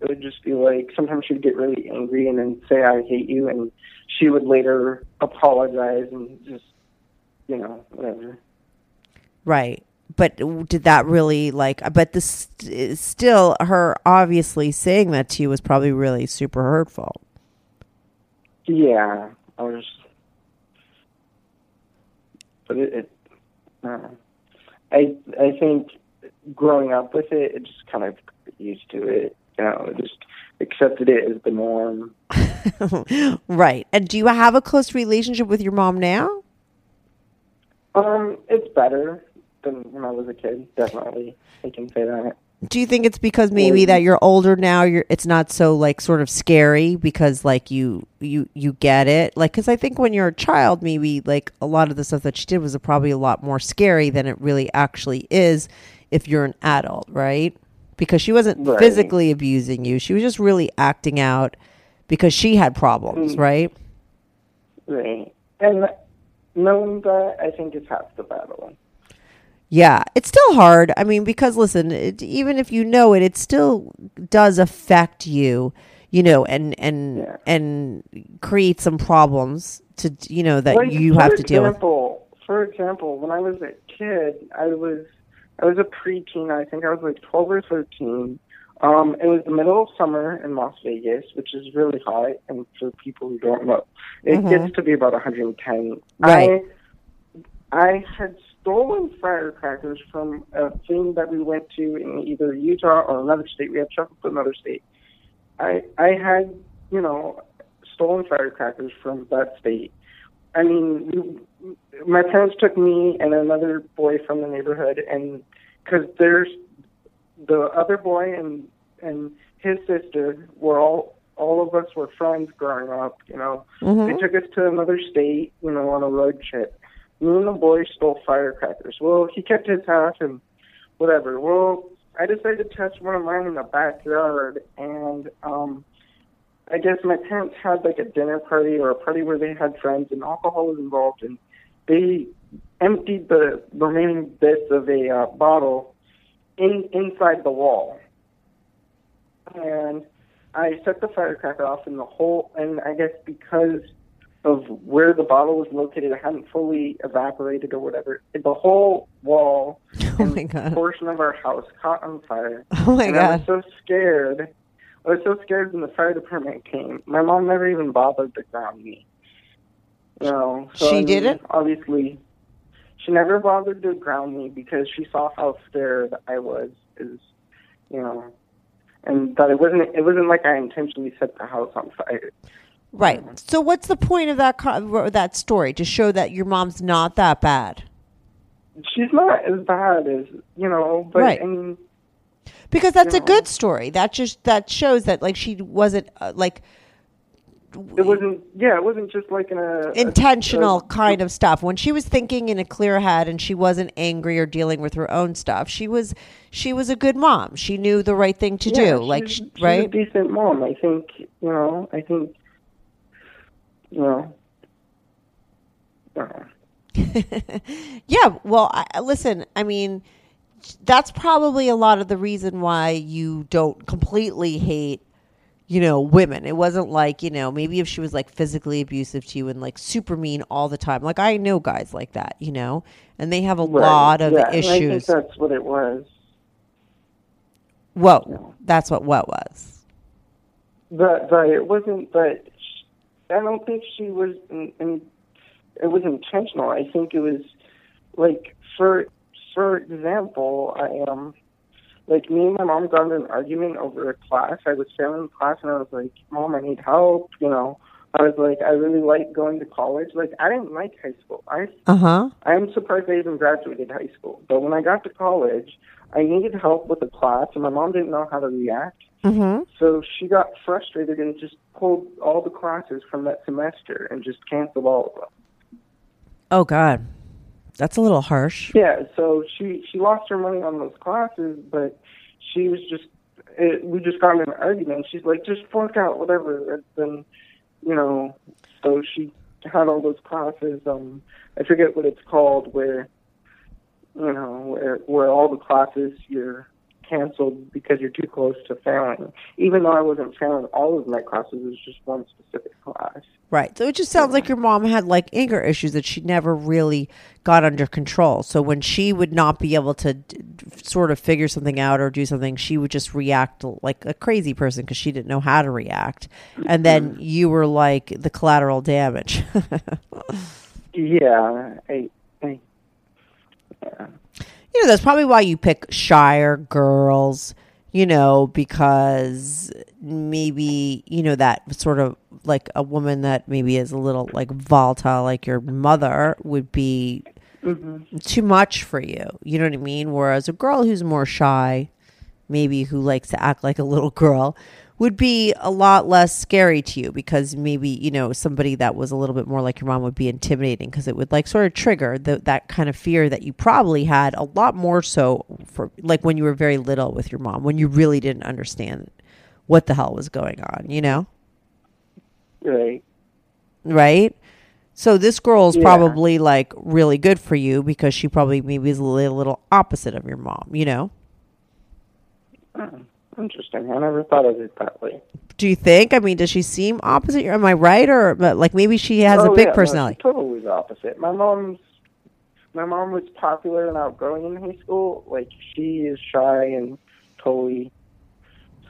S4: it would just be like sometimes she'd get really angry and then say I hate you, and she would later apologize and just you know whatever.
S3: Right. But did that really like? But this still her obviously saying that to you was probably really super hurtful.
S4: Yeah, I was, but it. it uh, I I think growing up with it, it just kind of used to it. You know, just accepted it as the norm.
S3: right. And do you have a close relationship with your mom now?
S4: Um, it's better than when I was a kid. Definitely, I can say that.
S3: Do you think it's because maybe that you're older now? You're it's not so like sort of scary because like you you you get it like because I think when you're a child maybe like a lot of the stuff that she did was probably a lot more scary than it really actually is if you're an adult, right? Because she wasn't
S4: Right.
S3: physically abusing you; she was just really acting out because she had problems,
S4: Mm.
S3: right?
S4: Right, and knowing that, I think is half the battle.
S3: Yeah, it's still hard. I mean, because listen, it, even if you know it, it still does affect you, you know, and and
S4: Yeah.
S3: and create some problems to you know that
S4: Like,
S3: you have to deal with.
S4: example, For example, when I was a kid, I was I was a preteen. I think I was like twelve or thirteen. Um, it was the middle of summer in Las Vegas, which is really hot, and for people who don't know, it
S3: Mhm.
S4: gets to be about 110.
S3: Right.
S4: I, I had stolen firecrackers from a thing that we went to in either Utah or another state. We had traveled to another state. I I had you know stolen firecrackers from that state. I mean, we, my parents took me and another boy from the neighborhood, and because there's the other boy and and his sister were all all of us were friends growing up. You know,
S3: Mhm.
S4: they took us to another state. You know, on a road trip. Me and the boy stole firecrackers. Well, he kept his half and whatever. Well, I decided to test one of mine in the backyard, and um, I guess my parents had like a dinner party or a party where they had friends, and alcohol was involved, and they emptied the remaining bits of a uh, bottle in inside the wall, and I set the firecracker off, and the whole, and I guess because of where the bottle was located, it hadn't fully evaporated or whatever. The whole wall
S3: Oh my god.
S4: portion of our house caught on fire.
S3: Oh my
S4: and I was so scared. I was so scared when the fire department came. My mom never even bothered to ground me. Know, so,
S3: She
S4: I mean,
S3: didn't?
S4: Obviously, she never bothered to ground me because she saw how scared I was. Is you know, and that it wasn't. It wasn't like I intentionally set the house on fire.
S3: Right. So what's the point of that that story to show that your mom's not that bad?
S4: She's not as bad as you know, but
S3: Right.
S4: I mean,
S3: Because that's a
S4: Yeah.
S3: good story. That just that shows that like she wasn't uh, like
S4: it wasn't. Yeah, it wasn't just like an a
S3: intentional
S4: a-
S3: kind of stuff. When she was thinking in a clear head and she wasn't angry or dealing with her own stuff, she was she was a good mom. She knew the right thing to
S4: Yeah,
S3: do. Like
S4: she's,
S3: sh-
S4: she's
S3: right?
S4: a decent mom. I think you know. I think you know. uh,
S3: yeah. Well, I, listen. I mean, that's probably a lot of the reason why you don't completely hate. You know, women. It wasn't like, you know, maybe if she was like physically abusive to you and like super mean all the time. Like I know guys like that, you know, and they have a
S4: right.
S3: lot of
S4: yeah, and I think
S3: issues.
S4: that's what it was.
S3: Whoa, that's what what was.
S4: But but it wasn't. But sh- I don't think she was. In, in, it was intentional. I think it was like for for example, I um like me and my mom got in an argument over a class. I was failing class, and I was like, "Mom, I need help." You know, I was like, "I really like going to college." Like I didn't like high school. I
S3: Uh huh.
S4: I'm surprised I even graduated high school. But when I got to college, I needed help with a class, and my mom didn't know how to react.
S3: Mm-hmm.
S4: So she got frustrated and just pulled all the classes from that semester and just canceled all of them.
S3: Oh God, that's a little harsh.
S4: Yeah, so she she lost her money on those classes, but she was just it, we just got in an argument. She's like, just fork out whatever. And then, you know, so she had all those classes. Um, I forget what it's called, where you know where where all the classes you're canceled because you're too close to failing. Even though I wasn't failing all of my classes, it was just one specific class.
S3: Right. So it just sounds like your mom had like anger issues that she never really got under control. So when she would not be able to d- d- sort of figure something out or do something, she would just react like a crazy person because she didn't know how to react. And then mm-hmm. you were like the collateral damage.
S4: Yeah, I, I yeah.
S3: You know, that's probably why you pick shyer girls, you know, because maybe, you know, that sort of like a woman that maybe is a little like volatile, like your mother, would be mm-hmm. too much for you. You know what I mean? Whereas a girl who's more shy, maybe who likes to act like a little girl, would be a lot less scary to you because maybe you know somebody that was a little bit more like your mom would be intimidating because it would like sort of trigger the, that kind of fear that you probably had a lot more so for like when you were very little with your mom when you really didn't understand what the hell was going on you know
S4: Right.
S3: right so this girl is
S4: Yeah.
S3: probably like really good for you because she probably maybe is a little, little opposite of your mom you know
S4: Oh, interesting. I never thought of it that way.
S3: do you think i mean does she seem opposite am i right or but like maybe she has
S4: Oh,
S3: a big
S4: yeah, no,
S3: personality
S4: she's totally the opposite. My mom's my mom was popular and outgoing in high school. Like she is shy and totally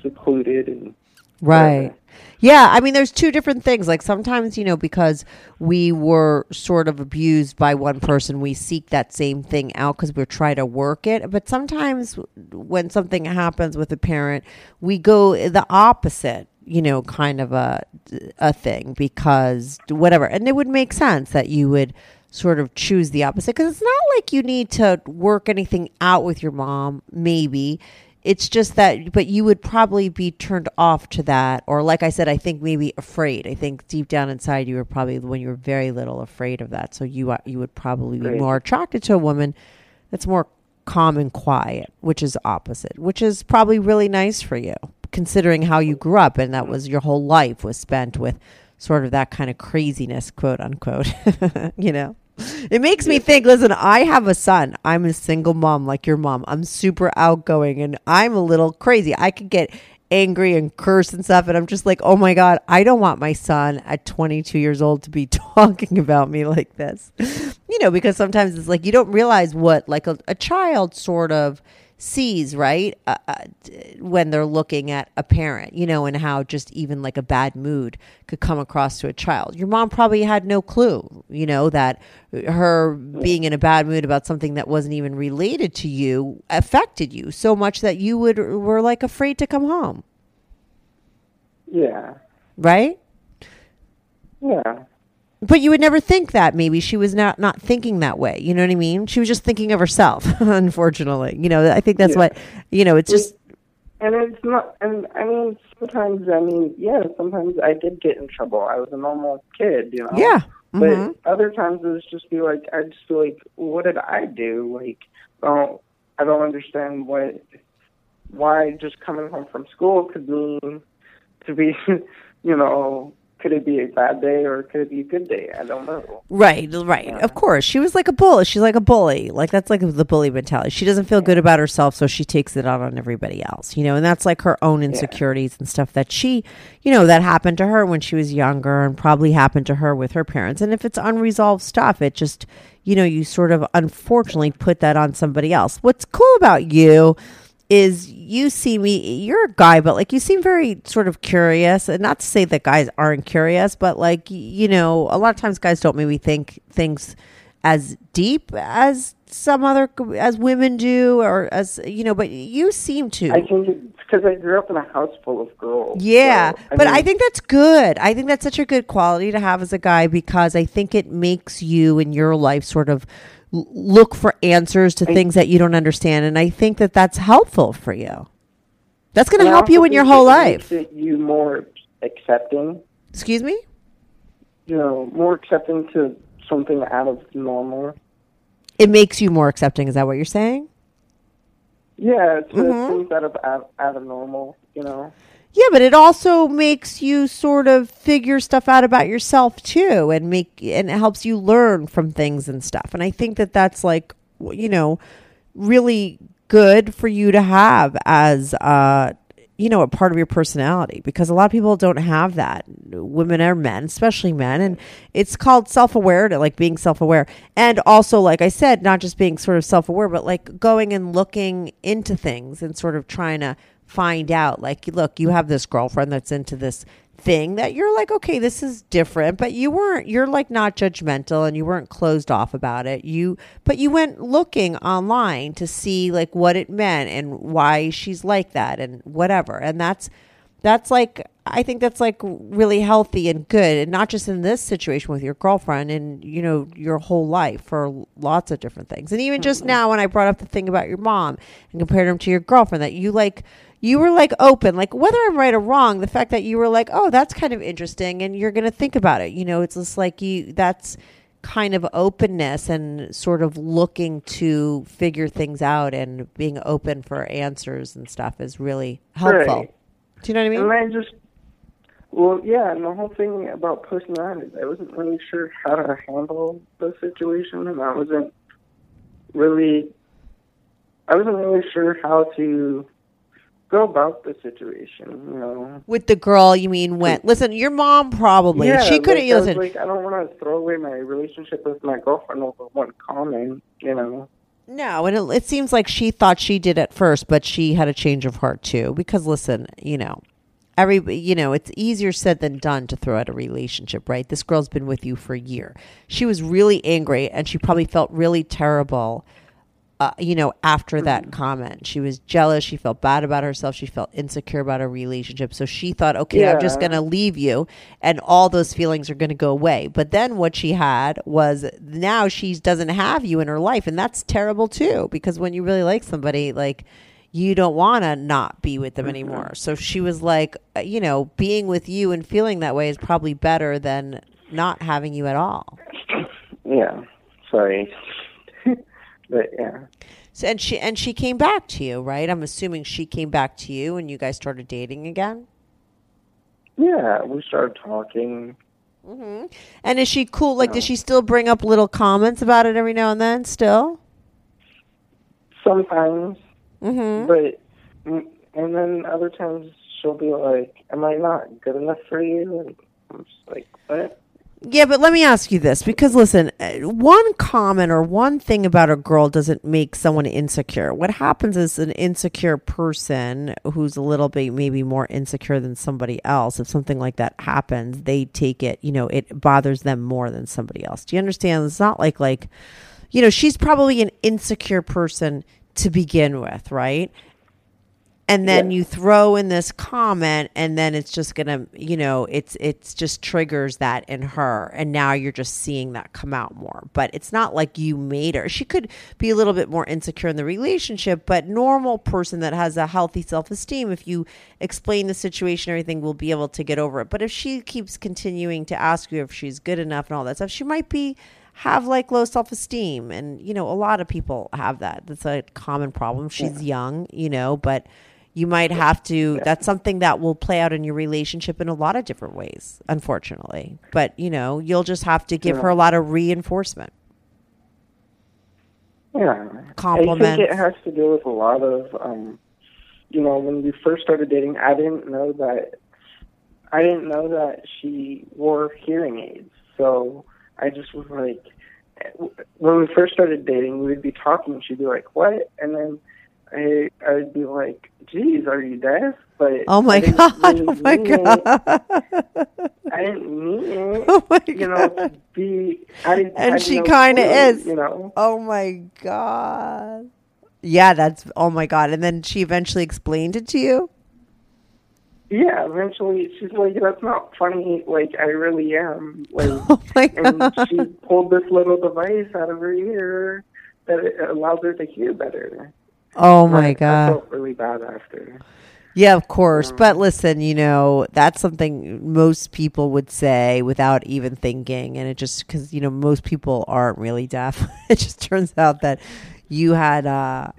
S4: secluded and
S3: Right.
S4: whatever.
S3: Yeah, I mean there's two different things. Like sometimes, you know, because we were sort of abused by one person, we seek that same thing out cuz we're trying to work it. But sometimes when something happens with a parent, we go the opposite, you know, kind of a a thing because whatever. And it would make sense that you would sort of choose the opposite because it's not like you need to work anything out with your mom maybe it's just that, but you would probably be turned off to that, or like I said, I think maybe afraid. I think deep down inside, you were probably when you were very little afraid of that. So you you would probably be more attracted to a woman that's more calm and quiet, which is opposite, which is probably really nice for you, considering how you grew up and that was your whole life was spent with sort of that kind of craziness, quote unquote. you know, it makes me think. Listen, I have a son. I'm a single mom, like your mom. I'm super outgoing, and I'm a little crazy. I could get angry and curse and stuff, and I'm just like, oh my god, I don't want my son at 22 years old to be talking about me like this. You know, because sometimes it's like you don't realize what like a, a child sort of sees right uh, uh, when they're looking at a parent you know and how just even like a bad mood could come across to a child your mom probably had no clue you know that her being in a bad mood about something that wasn't even related to you affected you so much that you would were like afraid to come home
S4: Yeah.
S3: right
S4: Yeah.
S3: But you would never think that maybe she was not not thinking that way you know what i mean she was just thinking of herself unfortunately you know i think that's
S4: Yeah.
S3: what you know it's just
S4: And it's not, and I mean, sometimes, I mean, yeah, sometimes I did get in trouble. I was a normal kid, you know?
S3: yeah
S4: But
S3: Mhm.
S4: other times it was just be like, I just feel like, what did I do? Like, oh, I don't understand what, why just coming home from school could mean to be, you know, could it be a bad day or could it be a good day? I don't know.
S3: Right, right. Of course. She was like a bully. She's like a bully. Like that's like the bully mentality. She doesn't feel good about herself, so she takes it out on everybody else. You know, and that's like her own insecurities and stuff that she, you know, that happened to her when she was younger and probably happened to her with her parents. And if it's unresolved stuff, it just, you know, you sort of unfortunately put that on somebody else. What's cool about you is you see me you're a guy but like you seem very sort of curious and not to say that guys aren't curious but like you know a lot of times guys don't maybe think things as deep as some other as women do or as you know but you seem to
S4: I think because I grew up in a house full of girls.
S3: yeah,
S4: so,
S3: but I think that's good. I think that's such a good quality to have as a guy because I think it makes you in your life sort of look for answers to things that you don't understand, and I think that that's helpful for you. That's going to help you in your whole
S4: it
S3: life.
S4: Makes it you more accepting.
S3: Excuse me.
S4: you know, more accepting to something out of normal.
S3: It makes you more accepting. Is that what you're saying?
S4: Yeah, it's
S3: Mhm.
S4: things out of out, out of normal, you know.
S3: Yeah, but it also makes you sort of figure stuff out about yourself too, and make and it helps you learn from things and stuff. And I think that that's like you know really good for you to have as uh you know a part of your personality because a lot of people don't have that women or men especially men and it's called self-aware to like being self-aware and also like i said not just being sort of self-aware but like going and looking into things and sort of trying to find out like look you have this girlfriend that's into this thing that you're like okay this is different but you weren't you're like not judgmental and you weren't closed off about it. You but you went looking online to see like what it meant and why she's like that and whatever. And that's that's like i think that's like really healthy and good. And not just in this situation with your girlfriend and you know your whole life for lots of different things. And even just now when i brought up the thing about your mom and compared him to your girlfriend that you like you were like open. Like whether i'm right or wrong the fact that you were like oh that's kind of interesting and you're gonna think about it. You know it's just like you that's kind of openness and sort of looking to figure things out and being open for answers and stuff is really helpful.
S4: Right.
S3: do you know what i mean?
S4: And I just, well, yeah, and the whole thing about personalities, I wasn't really sure how to handle the situation, and I wasn't really, I wasn't really sure how to go about the situation, you know.
S3: with the girl you mean went listen your mom probably
S4: yeah,
S3: she couldn't
S4: like, I
S3: listen
S4: like, I don't want to throw away my relationship with my girlfriend over one comment, you know.
S3: No, and it, it seems like she thought she did at first, but she had a change of heart too. Because listen, you know, every you know, it's easier said than done to throw out a relationship, right? This girl's been with you for a year. She was really angry, and she probably felt really terrible. Uh, you know, after that comment, she was jealous. She felt bad about herself. She felt insecure about her relationship. So she thought, okay, I'm just going to leave you, and all those feelings are going to go away. But then what she had was now she doesn't have you in her life, and that's terrible too. Because when you really like somebody, like you don't want to not be with them anymore. So she was like, uh, you know, being with you and feeling that way is probably better than not having you at all.
S4: Yeah. Sorry. But yeah.
S3: So, and she and she came back to you, right? I'm assuming she came back to you and you guys started dating again.
S4: Yeah, we started talking. Mhm.
S3: And is she cool? Like, does she still bring up little comments about it every now and then? Still?
S4: sometimes,
S3: Mm-hmm.
S4: but mm, and then other times she'll be like, "Am I not good enough for you?" And I'm just like, "What?"
S3: Yeah, but let me ask you this because listen, uh, one comment or one thing about a girl doesn't make someone insecure. What happens is an insecure person who's a little bit maybe more insecure than somebody else, if something like that happens, they take it, you know, it bothers them more than somebody else. Do you understand? It's not like like you know, she's probably an insecure person to begin with, right? And then
S4: Yeah.
S3: you throw in this comment and then it's just gonna you know it's it's just triggers that in her and now you're just seeing that come out more. But it's not like you made her. She could be a little bit more insecure in the relationship but normal person that has a healthy self-esteem if you explain the situation everything will be able to get over it. But if she keeps continuing to ask you if she's good enough and all that stuff she might be have like low self-esteem. And you know a lot of people have that. That's a common problem. She's young you know but you might have to that's something that will play out in your relationship in a lot of different ways unfortunately but you know you'll just have to give her a lot of reinforcement
S4: Yeah. I think it has to do with a lot of, um, you know, when we first started dating, I didn't know that, I didn't know that she wore hearing aids. So I just was like, when we first started dating, we would be talking, and she'd be like, what? And then I, I'd be like, geez, are you deaf? But
S3: oh my god
S4: really
S3: oh my
S4: mean it.
S3: god
S4: I didn't mean it.
S3: Oh my
S4: you know,
S3: God.
S4: to be, I didn't,
S3: and
S4: didn't
S3: she
S4: know
S3: kind of is
S4: You know,
S3: oh my god yeah that's oh my god and then she eventually explained it to you
S4: Yeah, eventually she's like, "That's not funny. Like I really am." Like,
S3: oh my
S4: and she pulled this little device out of her ear that it allows her to hear better.
S3: Oh my
S4: I
S3: god
S4: felt really bad after.
S3: Yeah, of course. But listen, you know, that's something most people would say without even thinking. And it just, because, you know, most people aren't really deaf. it just turns out that you had, uh,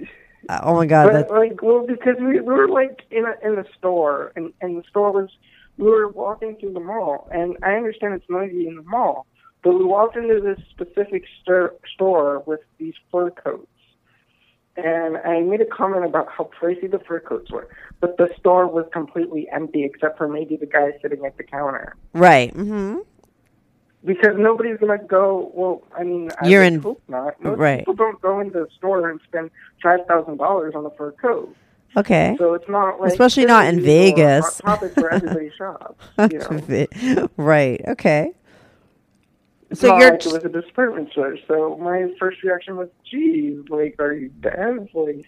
S3: uh, oh my God,
S4: But like, well, because we, we were like in a in the store, and and the store was we were walking through the mall, and I understand it's noisy in the mall, but we walked into this specific stor- store with these fur coats. And I made a comment about how pricey the fur coats were, but the store was completely empty except for maybe the guy sitting at the counter.
S3: right. hmm
S4: Because nobody's gonna go. Well, I mean, I
S3: You're in-
S4: hope not. Most
S3: right.
S4: people don't go into the store and spend five thousand dollars on a fur coat.
S3: Okay.
S4: So it's not like
S3: Especially not in Vegas.
S4: Topic where everybody shops. You know,
S3: right. Okay. So
S4: not
S3: you're
S4: like it was a department store. So my first reaction was, "Geez, like, are you deaf?" Like,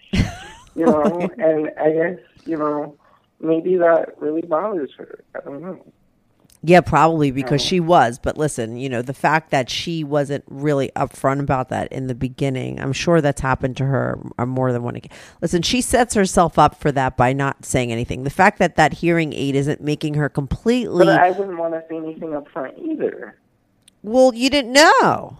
S4: you know, and I guess you know maybe that really bothers her. I don't know.
S3: Yeah, probably because she was. But listen, you know, the fact that she wasn't really upfront about that in the beginning, I'm sure that's happened to her more than one occasion. Listen, she sets herself up for that by not saying anything. The fact that that hearing aid isn't making her completely.
S4: But I wouldn't want to say anything upfront either.
S3: Well, you didn't know.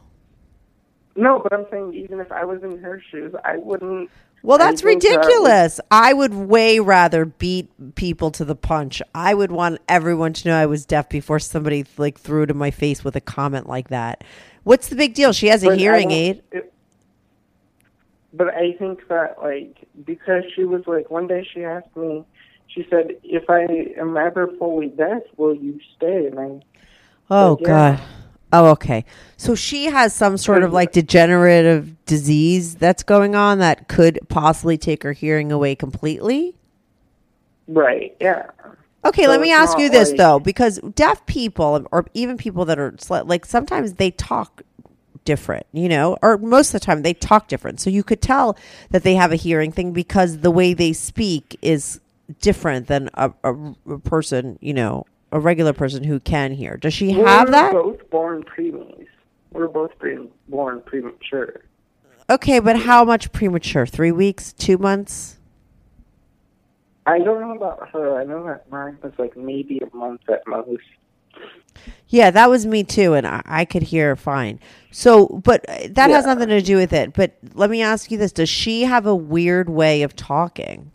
S4: No, but I'm saying even if I was in her shoes, I wouldn't.
S3: Well, that's ridiculous. I would way rather beat people to the punch. I would want everyone to know I was deaf before somebody like threw it in my face with a comment like that. What's the big deal? She has a
S4: But
S3: hearing aid.
S4: it- but I think that like because she was like one day she asked me, she said, "If I am ever fully deaf, will you stay?" And I
S3: Oh
S4: yeah.
S3: God. Oh, okay. So she has some sort of like degenerative disease that's going on that could possibly take her hearing away completely.
S4: right, yeah.
S3: Okay,
S4: So
S3: let me ask you this
S4: like-
S3: though, because deaf people or even people that are like sometimes they talk different, you know, or most of the time they talk different. So you could tell that they have a hearing thing because the way they speak is different than a, a, a person, you know, a regular person who can hear. Does she
S4: we
S3: have
S4: were
S3: that?
S4: both born preemies. We're both born premature.
S3: Okay, but how much premature? Three weeks? Two months?
S4: I don't know about her. I know that mine was like maybe a month at most.
S3: Yeah, that was me too, and I, I could hear fine. So, but uh, that has nothing to do with it. But let me ask you this: Does she have a weird way of talking?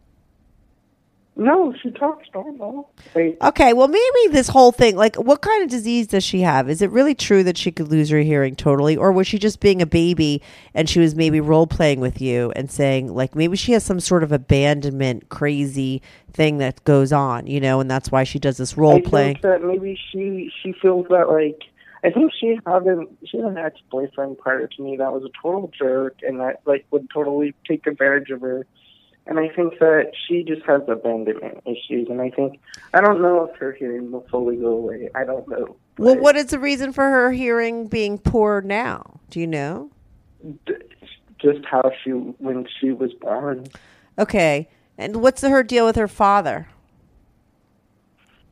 S4: No, she talks normal.
S3: Okay, well, maybe this whole thing, like, what kind of disease does she have? Is it really true that she could lose her hearing totally? Or was she just being a baby and she was maybe role playing with you and saying, like, maybe she has some sort of abandonment crazy thing that goes on, you know, and that's why she does this role
S4: I
S3: playing?
S4: that maybe she she feels that like I think she had an she had an ex boyfriend prior to me that was a total jerk and that like would totally take advantage of her. And I think that she just has abandonment issues and I think I don't know if her hearing will fully go away. I don't know.
S3: Well, what is the reason for her hearing being poor now? Do you know?
S4: d- just how she when she was born.
S3: Okay. And what's her deal with her father?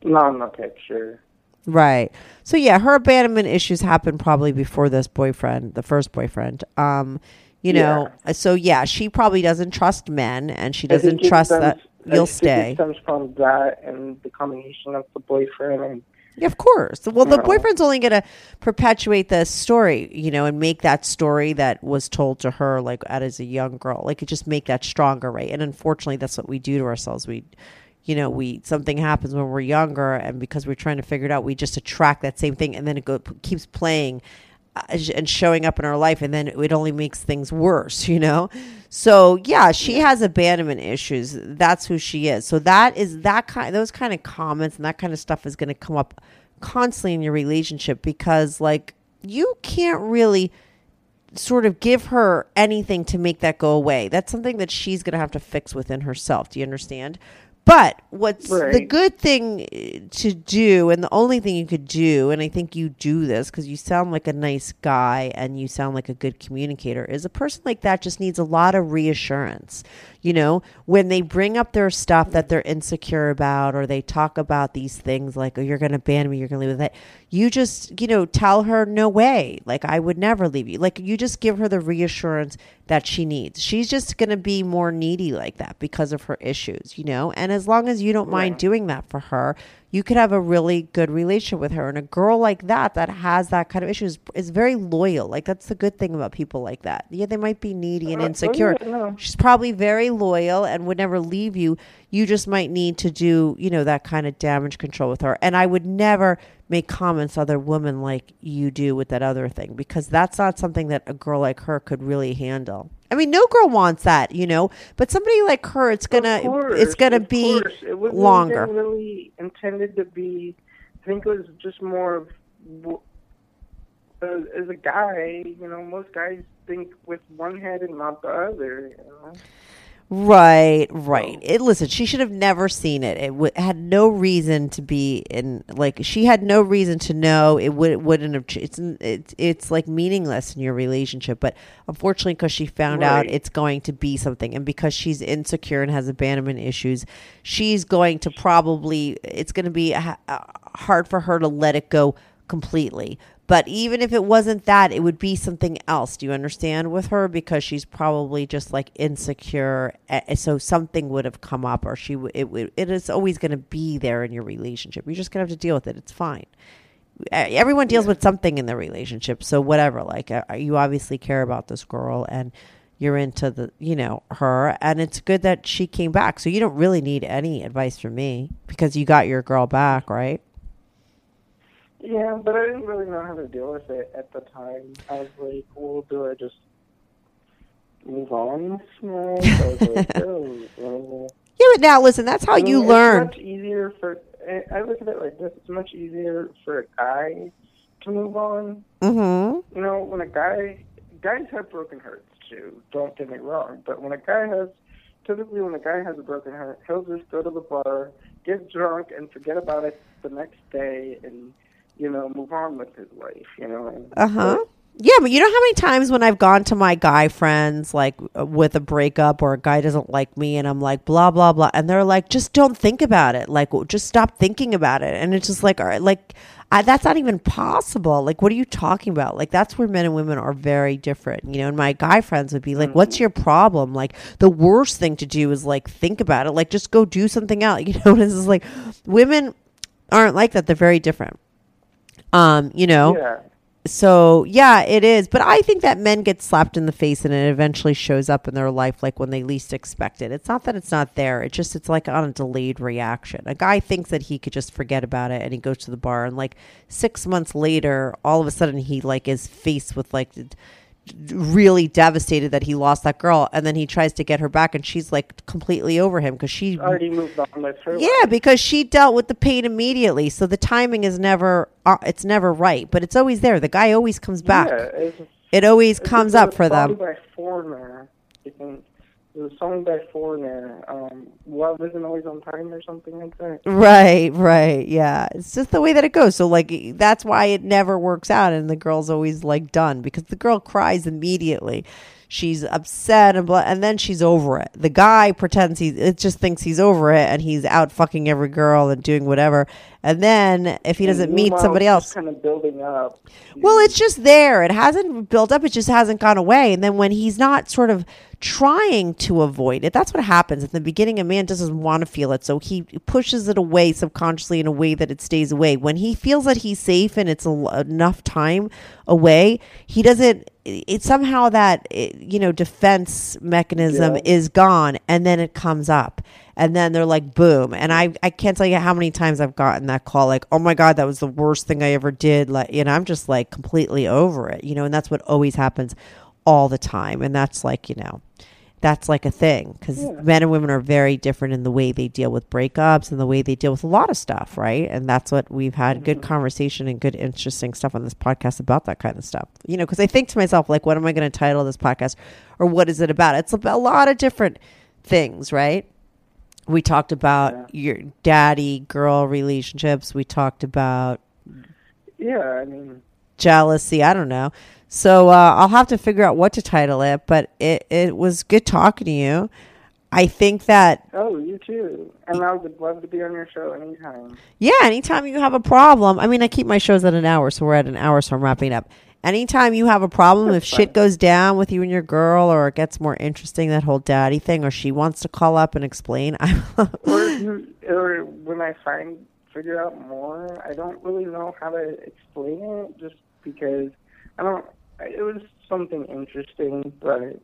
S4: No, I'm not sure.
S3: Right. So yeah, her abandonment issues happened probably before this boyfriend, the first boyfriend. Um, you know, so yeah, she probably doesn't trust men and she doesn't trust that
S4: stems- I
S3: you'll stay.
S4: It stems from that and the combination of the boyfriend and
S3: Yeah, of course. Well, the boyfriend's only going to perpetuate the story, you know, and make that story that was told to her, like, as a young girl, like, it just make that stronger, right? And unfortunately, that's what we do to ourselves. We, you know, we something happens when we're younger, and because we're trying to figure it out, we just attract that same thing, and then it go, keeps playing uh, Uh, and showing up in our life, and then it only makes things worse, you know. So yeah, she has abandonment issues. That's who she is. So that is that kind. Those kind of comments and that kind of stuff is going to come up constantly in your relationship because, like, you can't really sort of give her anything to make that go away. That's something that she's going to have to fix within herself. Do you understand? But what's the good thing uh, to do, and the only thing you could do, and I think you do this because you sound like a nice guy and you sound like a good communicator, is a person like that just needs a lot of reassurance. You know, when they bring up their stuff that they're insecure about, or they talk about these things like, oh, you're going to ban me, you're going to leave with that, you just, you know, tell her, no way. Like, I would never leave you. Like, you just give her the reassurance that she needs. She's just going to be more needy like that because of her issues, you know? And as long as you don't mind doing that for her, you could have a really good relationship with her. And a girl like that, that has that kind of issues, is very loyal. Like, that's the good thing about people like that. Yeah, they might be needy and
S4: Uh, oh,
S3: insecure. She's probably very loyal and would never leave you. You just might need to do, you know, that kind of damage control with her. And I would never make comments other women like you do with that other thing because that's not something that a girl like her could really handle. I mean, no girl wants that, you know, but somebody like her, it's gonna,
S4: course,
S3: it's gonna be.
S4: It
S3: longer.
S4: really intended to be. I think it was just more of as, uh, as a guy. You know, most guys think with one head and not the other. You know.
S3: Right, right. It listen, she should have never seen it. It w- had no reason to be in like she had no reason to know it would it wouldn't have it's it's it's like meaningless in your relationship, but unfortunately cuz she found out it's going to be something and because she's insecure and has abandonment issues, she's going to probably it's going to be ha- uh, hard for her to let it go completely. But even if it wasn't that, it would be something else. Do you understand with her? Because she's probably just like insecure. So something would have come up, or she w- it would- it is always going to be there in your relationship. You're just going to have to deal with it. It's fine. Everyone deals with something in their relationship. So whatever. Like uh, you obviously care about this girl and you're into the you know her and it's good that she came back so you don't really need any advice from me because you got your girl back right
S4: Yeah, but I didn't really know how to deal with it at the time. I was like, well, do I just move on? Know, I was like, oh, well,
S3: yeah but now listen that's how
S4: I mean,
S3: you
S4: it's
S3: learn
S4: much easier for. I- I look at it like this: it's much easier for a guy to move on.
S3: mm-hmm
S4: You know, when a guy, guys have broken hearts too. Don't get me wrong, but when a guy has, typically when a guy has a broken heart, he'll just go to the bar, get drunk, and forget about it the next day, and you know, move on with his life. You know.
S3: Uh-huh. Yeah, but you know how many times when I've gone to my guy friends like uh, with a breakup or a guy doesn't like me and I'm like blah blah blah and they're like just don't think about it. Like just stop thinking about it. And it's just like all right, like I, that's not even possible. Like what are you talking about? Like that's where men and women are very different. You know, and my guy friends would be like, "What's your problem?" Like the worst thing to do is like think about it. Like just go do something else. You know, and it's just like women aren't like that. They're very different. Um, you know,
S4: Yeah.
S3: so yeah, it is. But I think that men get slapped in the face and it eventually shows up in their life like when they least expect it. It's not that it's not there. It's just it's like on a delayed reaction. A guy thinks that he could just forget about it and he goes to the bar and like six months later, all of a sudden he like is faced with like really devastated that he lost that girl and then he tries to get her back and she's like completely over him because she
S4: Already moved on with her.
S3: yeah,
S4: life.
S3: because she dealt with the pain immediately. So the timing is never uh, it's never right, but it's always there. The guy always comes back.
S4: Yeah,
S3: It always comes up for them.
S4: by Foreigner. I think it was a song by Foreigner. Um, Love isn't always on time or something like that.
S3: Right, right. Yeah. It's just the way that it goes. So like that's why it never works out and the girl's always like done because the girl cries immediately. She's upset and blah, and then she's over it. The guy pretends he it just thinks he's over it and he's out fucking every girl and doing whatever. And then if he doesn't meet somebody else,
S4: kind of building up.
S3: Well, it's just there. It hasn't built up. It just hasn't gone away. And then when he's not sort of trying to avoid it, that's what happens. At the beginning, a man doesn't want to feel it. So he pushes it away subconsciously in a way that it stays away. When he feels that he's safe and it's a, enough time away, he doesn't. It's somehow that, eh, you know, defense mechanism
S4: Yeah.
S3: is gone and then it comes up and then they're like boom and i i can't tell you how many times i've gotten that call like oh my god that was the worst thing i ever did like you know i'm just like completely over it you know and that's what always happens all the time and that's like you know that's like a thing because men and women are very different in the way they deal with breakups and the way they deal with a lot of stuff right? And that's what we've had good mm-hmm. conversation and good interesting stuff on this podcast about that kind of stuff. You know because i think to myself like what am i going to title this podcast or what is it about? It's about a lot of different things right? We talked about your daddy girl relationships. We talked about
S4: yeah. I mean,
S3: jealousy i don't know so uh, i'll have to figure out what to title it but it, it was good talking to you i think that
S4: oh, you too. And I would love to be on your show anytime.
S3: yeah anytime you have a problem i mean i keep my shows at an hour so we're at an hour so i'm wrapping up anytime you have a problem if shit goes down with you and your girl or it gets more interesting that whole daddy thing or she wants to call up and explain i'm
S4: or or when I find figure out more, I don't really know how to explain it, just because I don't. It was something interesting, but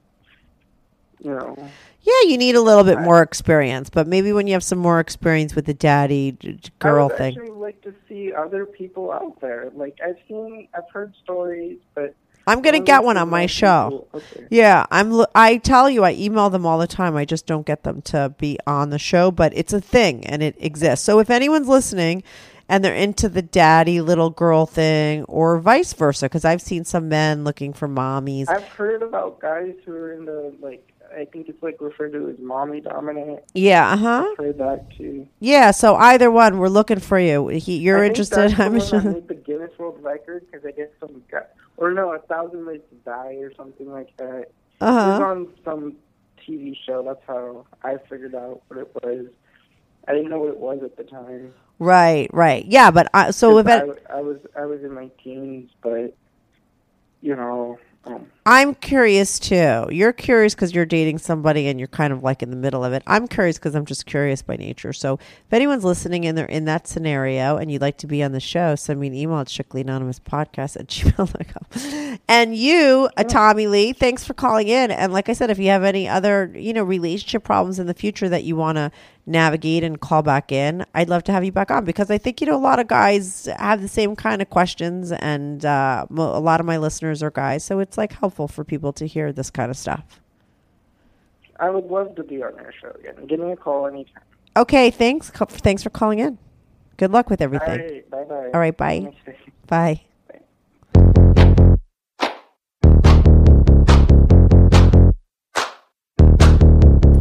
S4: you know,
S3: Yeah, you need a little bit more experience, but maybe when you have some more experience with the daddy girl
S4: I
S3: thing.
S4: actually like to see other people out there. Like I've seen, I've heard stories, but
S3: I'm gonna get one on my show.
S4: Okay.
S3: Yeah, I'm. I tell you, I email them all the time. I just don't get them to be on the show, but it's a thing and it exists. So if anyone's listening and they're into the daddy little girl thing, or vice versa, because I've seen some men looking for mommies.
S4: I've heard about guys who are into like I think it's like referred to as mommy dominant.
S3: Yeah, uh huh.
S4: Heard that too.
S3: Yeah. So either one, we're looking for you. He, you're interested. I'm sure.
S4: made the Guinness World Record because I guess some guy, or no, a thousand ways to die or something like that.
S3: Uh huh.
S4: on some TV show. That's how I figured out what it was. I didn't know what it was at the time.
S3: Right. Right. Yeah. But I, so if it,
S4: I, I was I was in my teens, but you know, um,
S3: I'm curious too. You're curious because you're dating somebody and you're kind of like in the middle of it. I'm curious because I'm just curious by nature. So if anyone's listening and they're in that scenario and you'd like to be on the show, send me an email at strictly anonymous podcast at gmail.com. And you, uh, Tommy Lee, thanks for calling in. And like I said, if you have any other, you know, relationship problems in the future that you want to navigate and call back in, I'd love to have you back on because I think, you know, a lot of guys have the same kind of questions and uh, a lot of my listeners are guys. So it's like helpful for people to hear this kind of stuff.
S4: I would love to be on your show again. Give me a call anytime.
S3: Okay, thanks. Thanks for calling in. Good luck with everything.
S4: right, bye bye.
S3: All right, bye. Bye.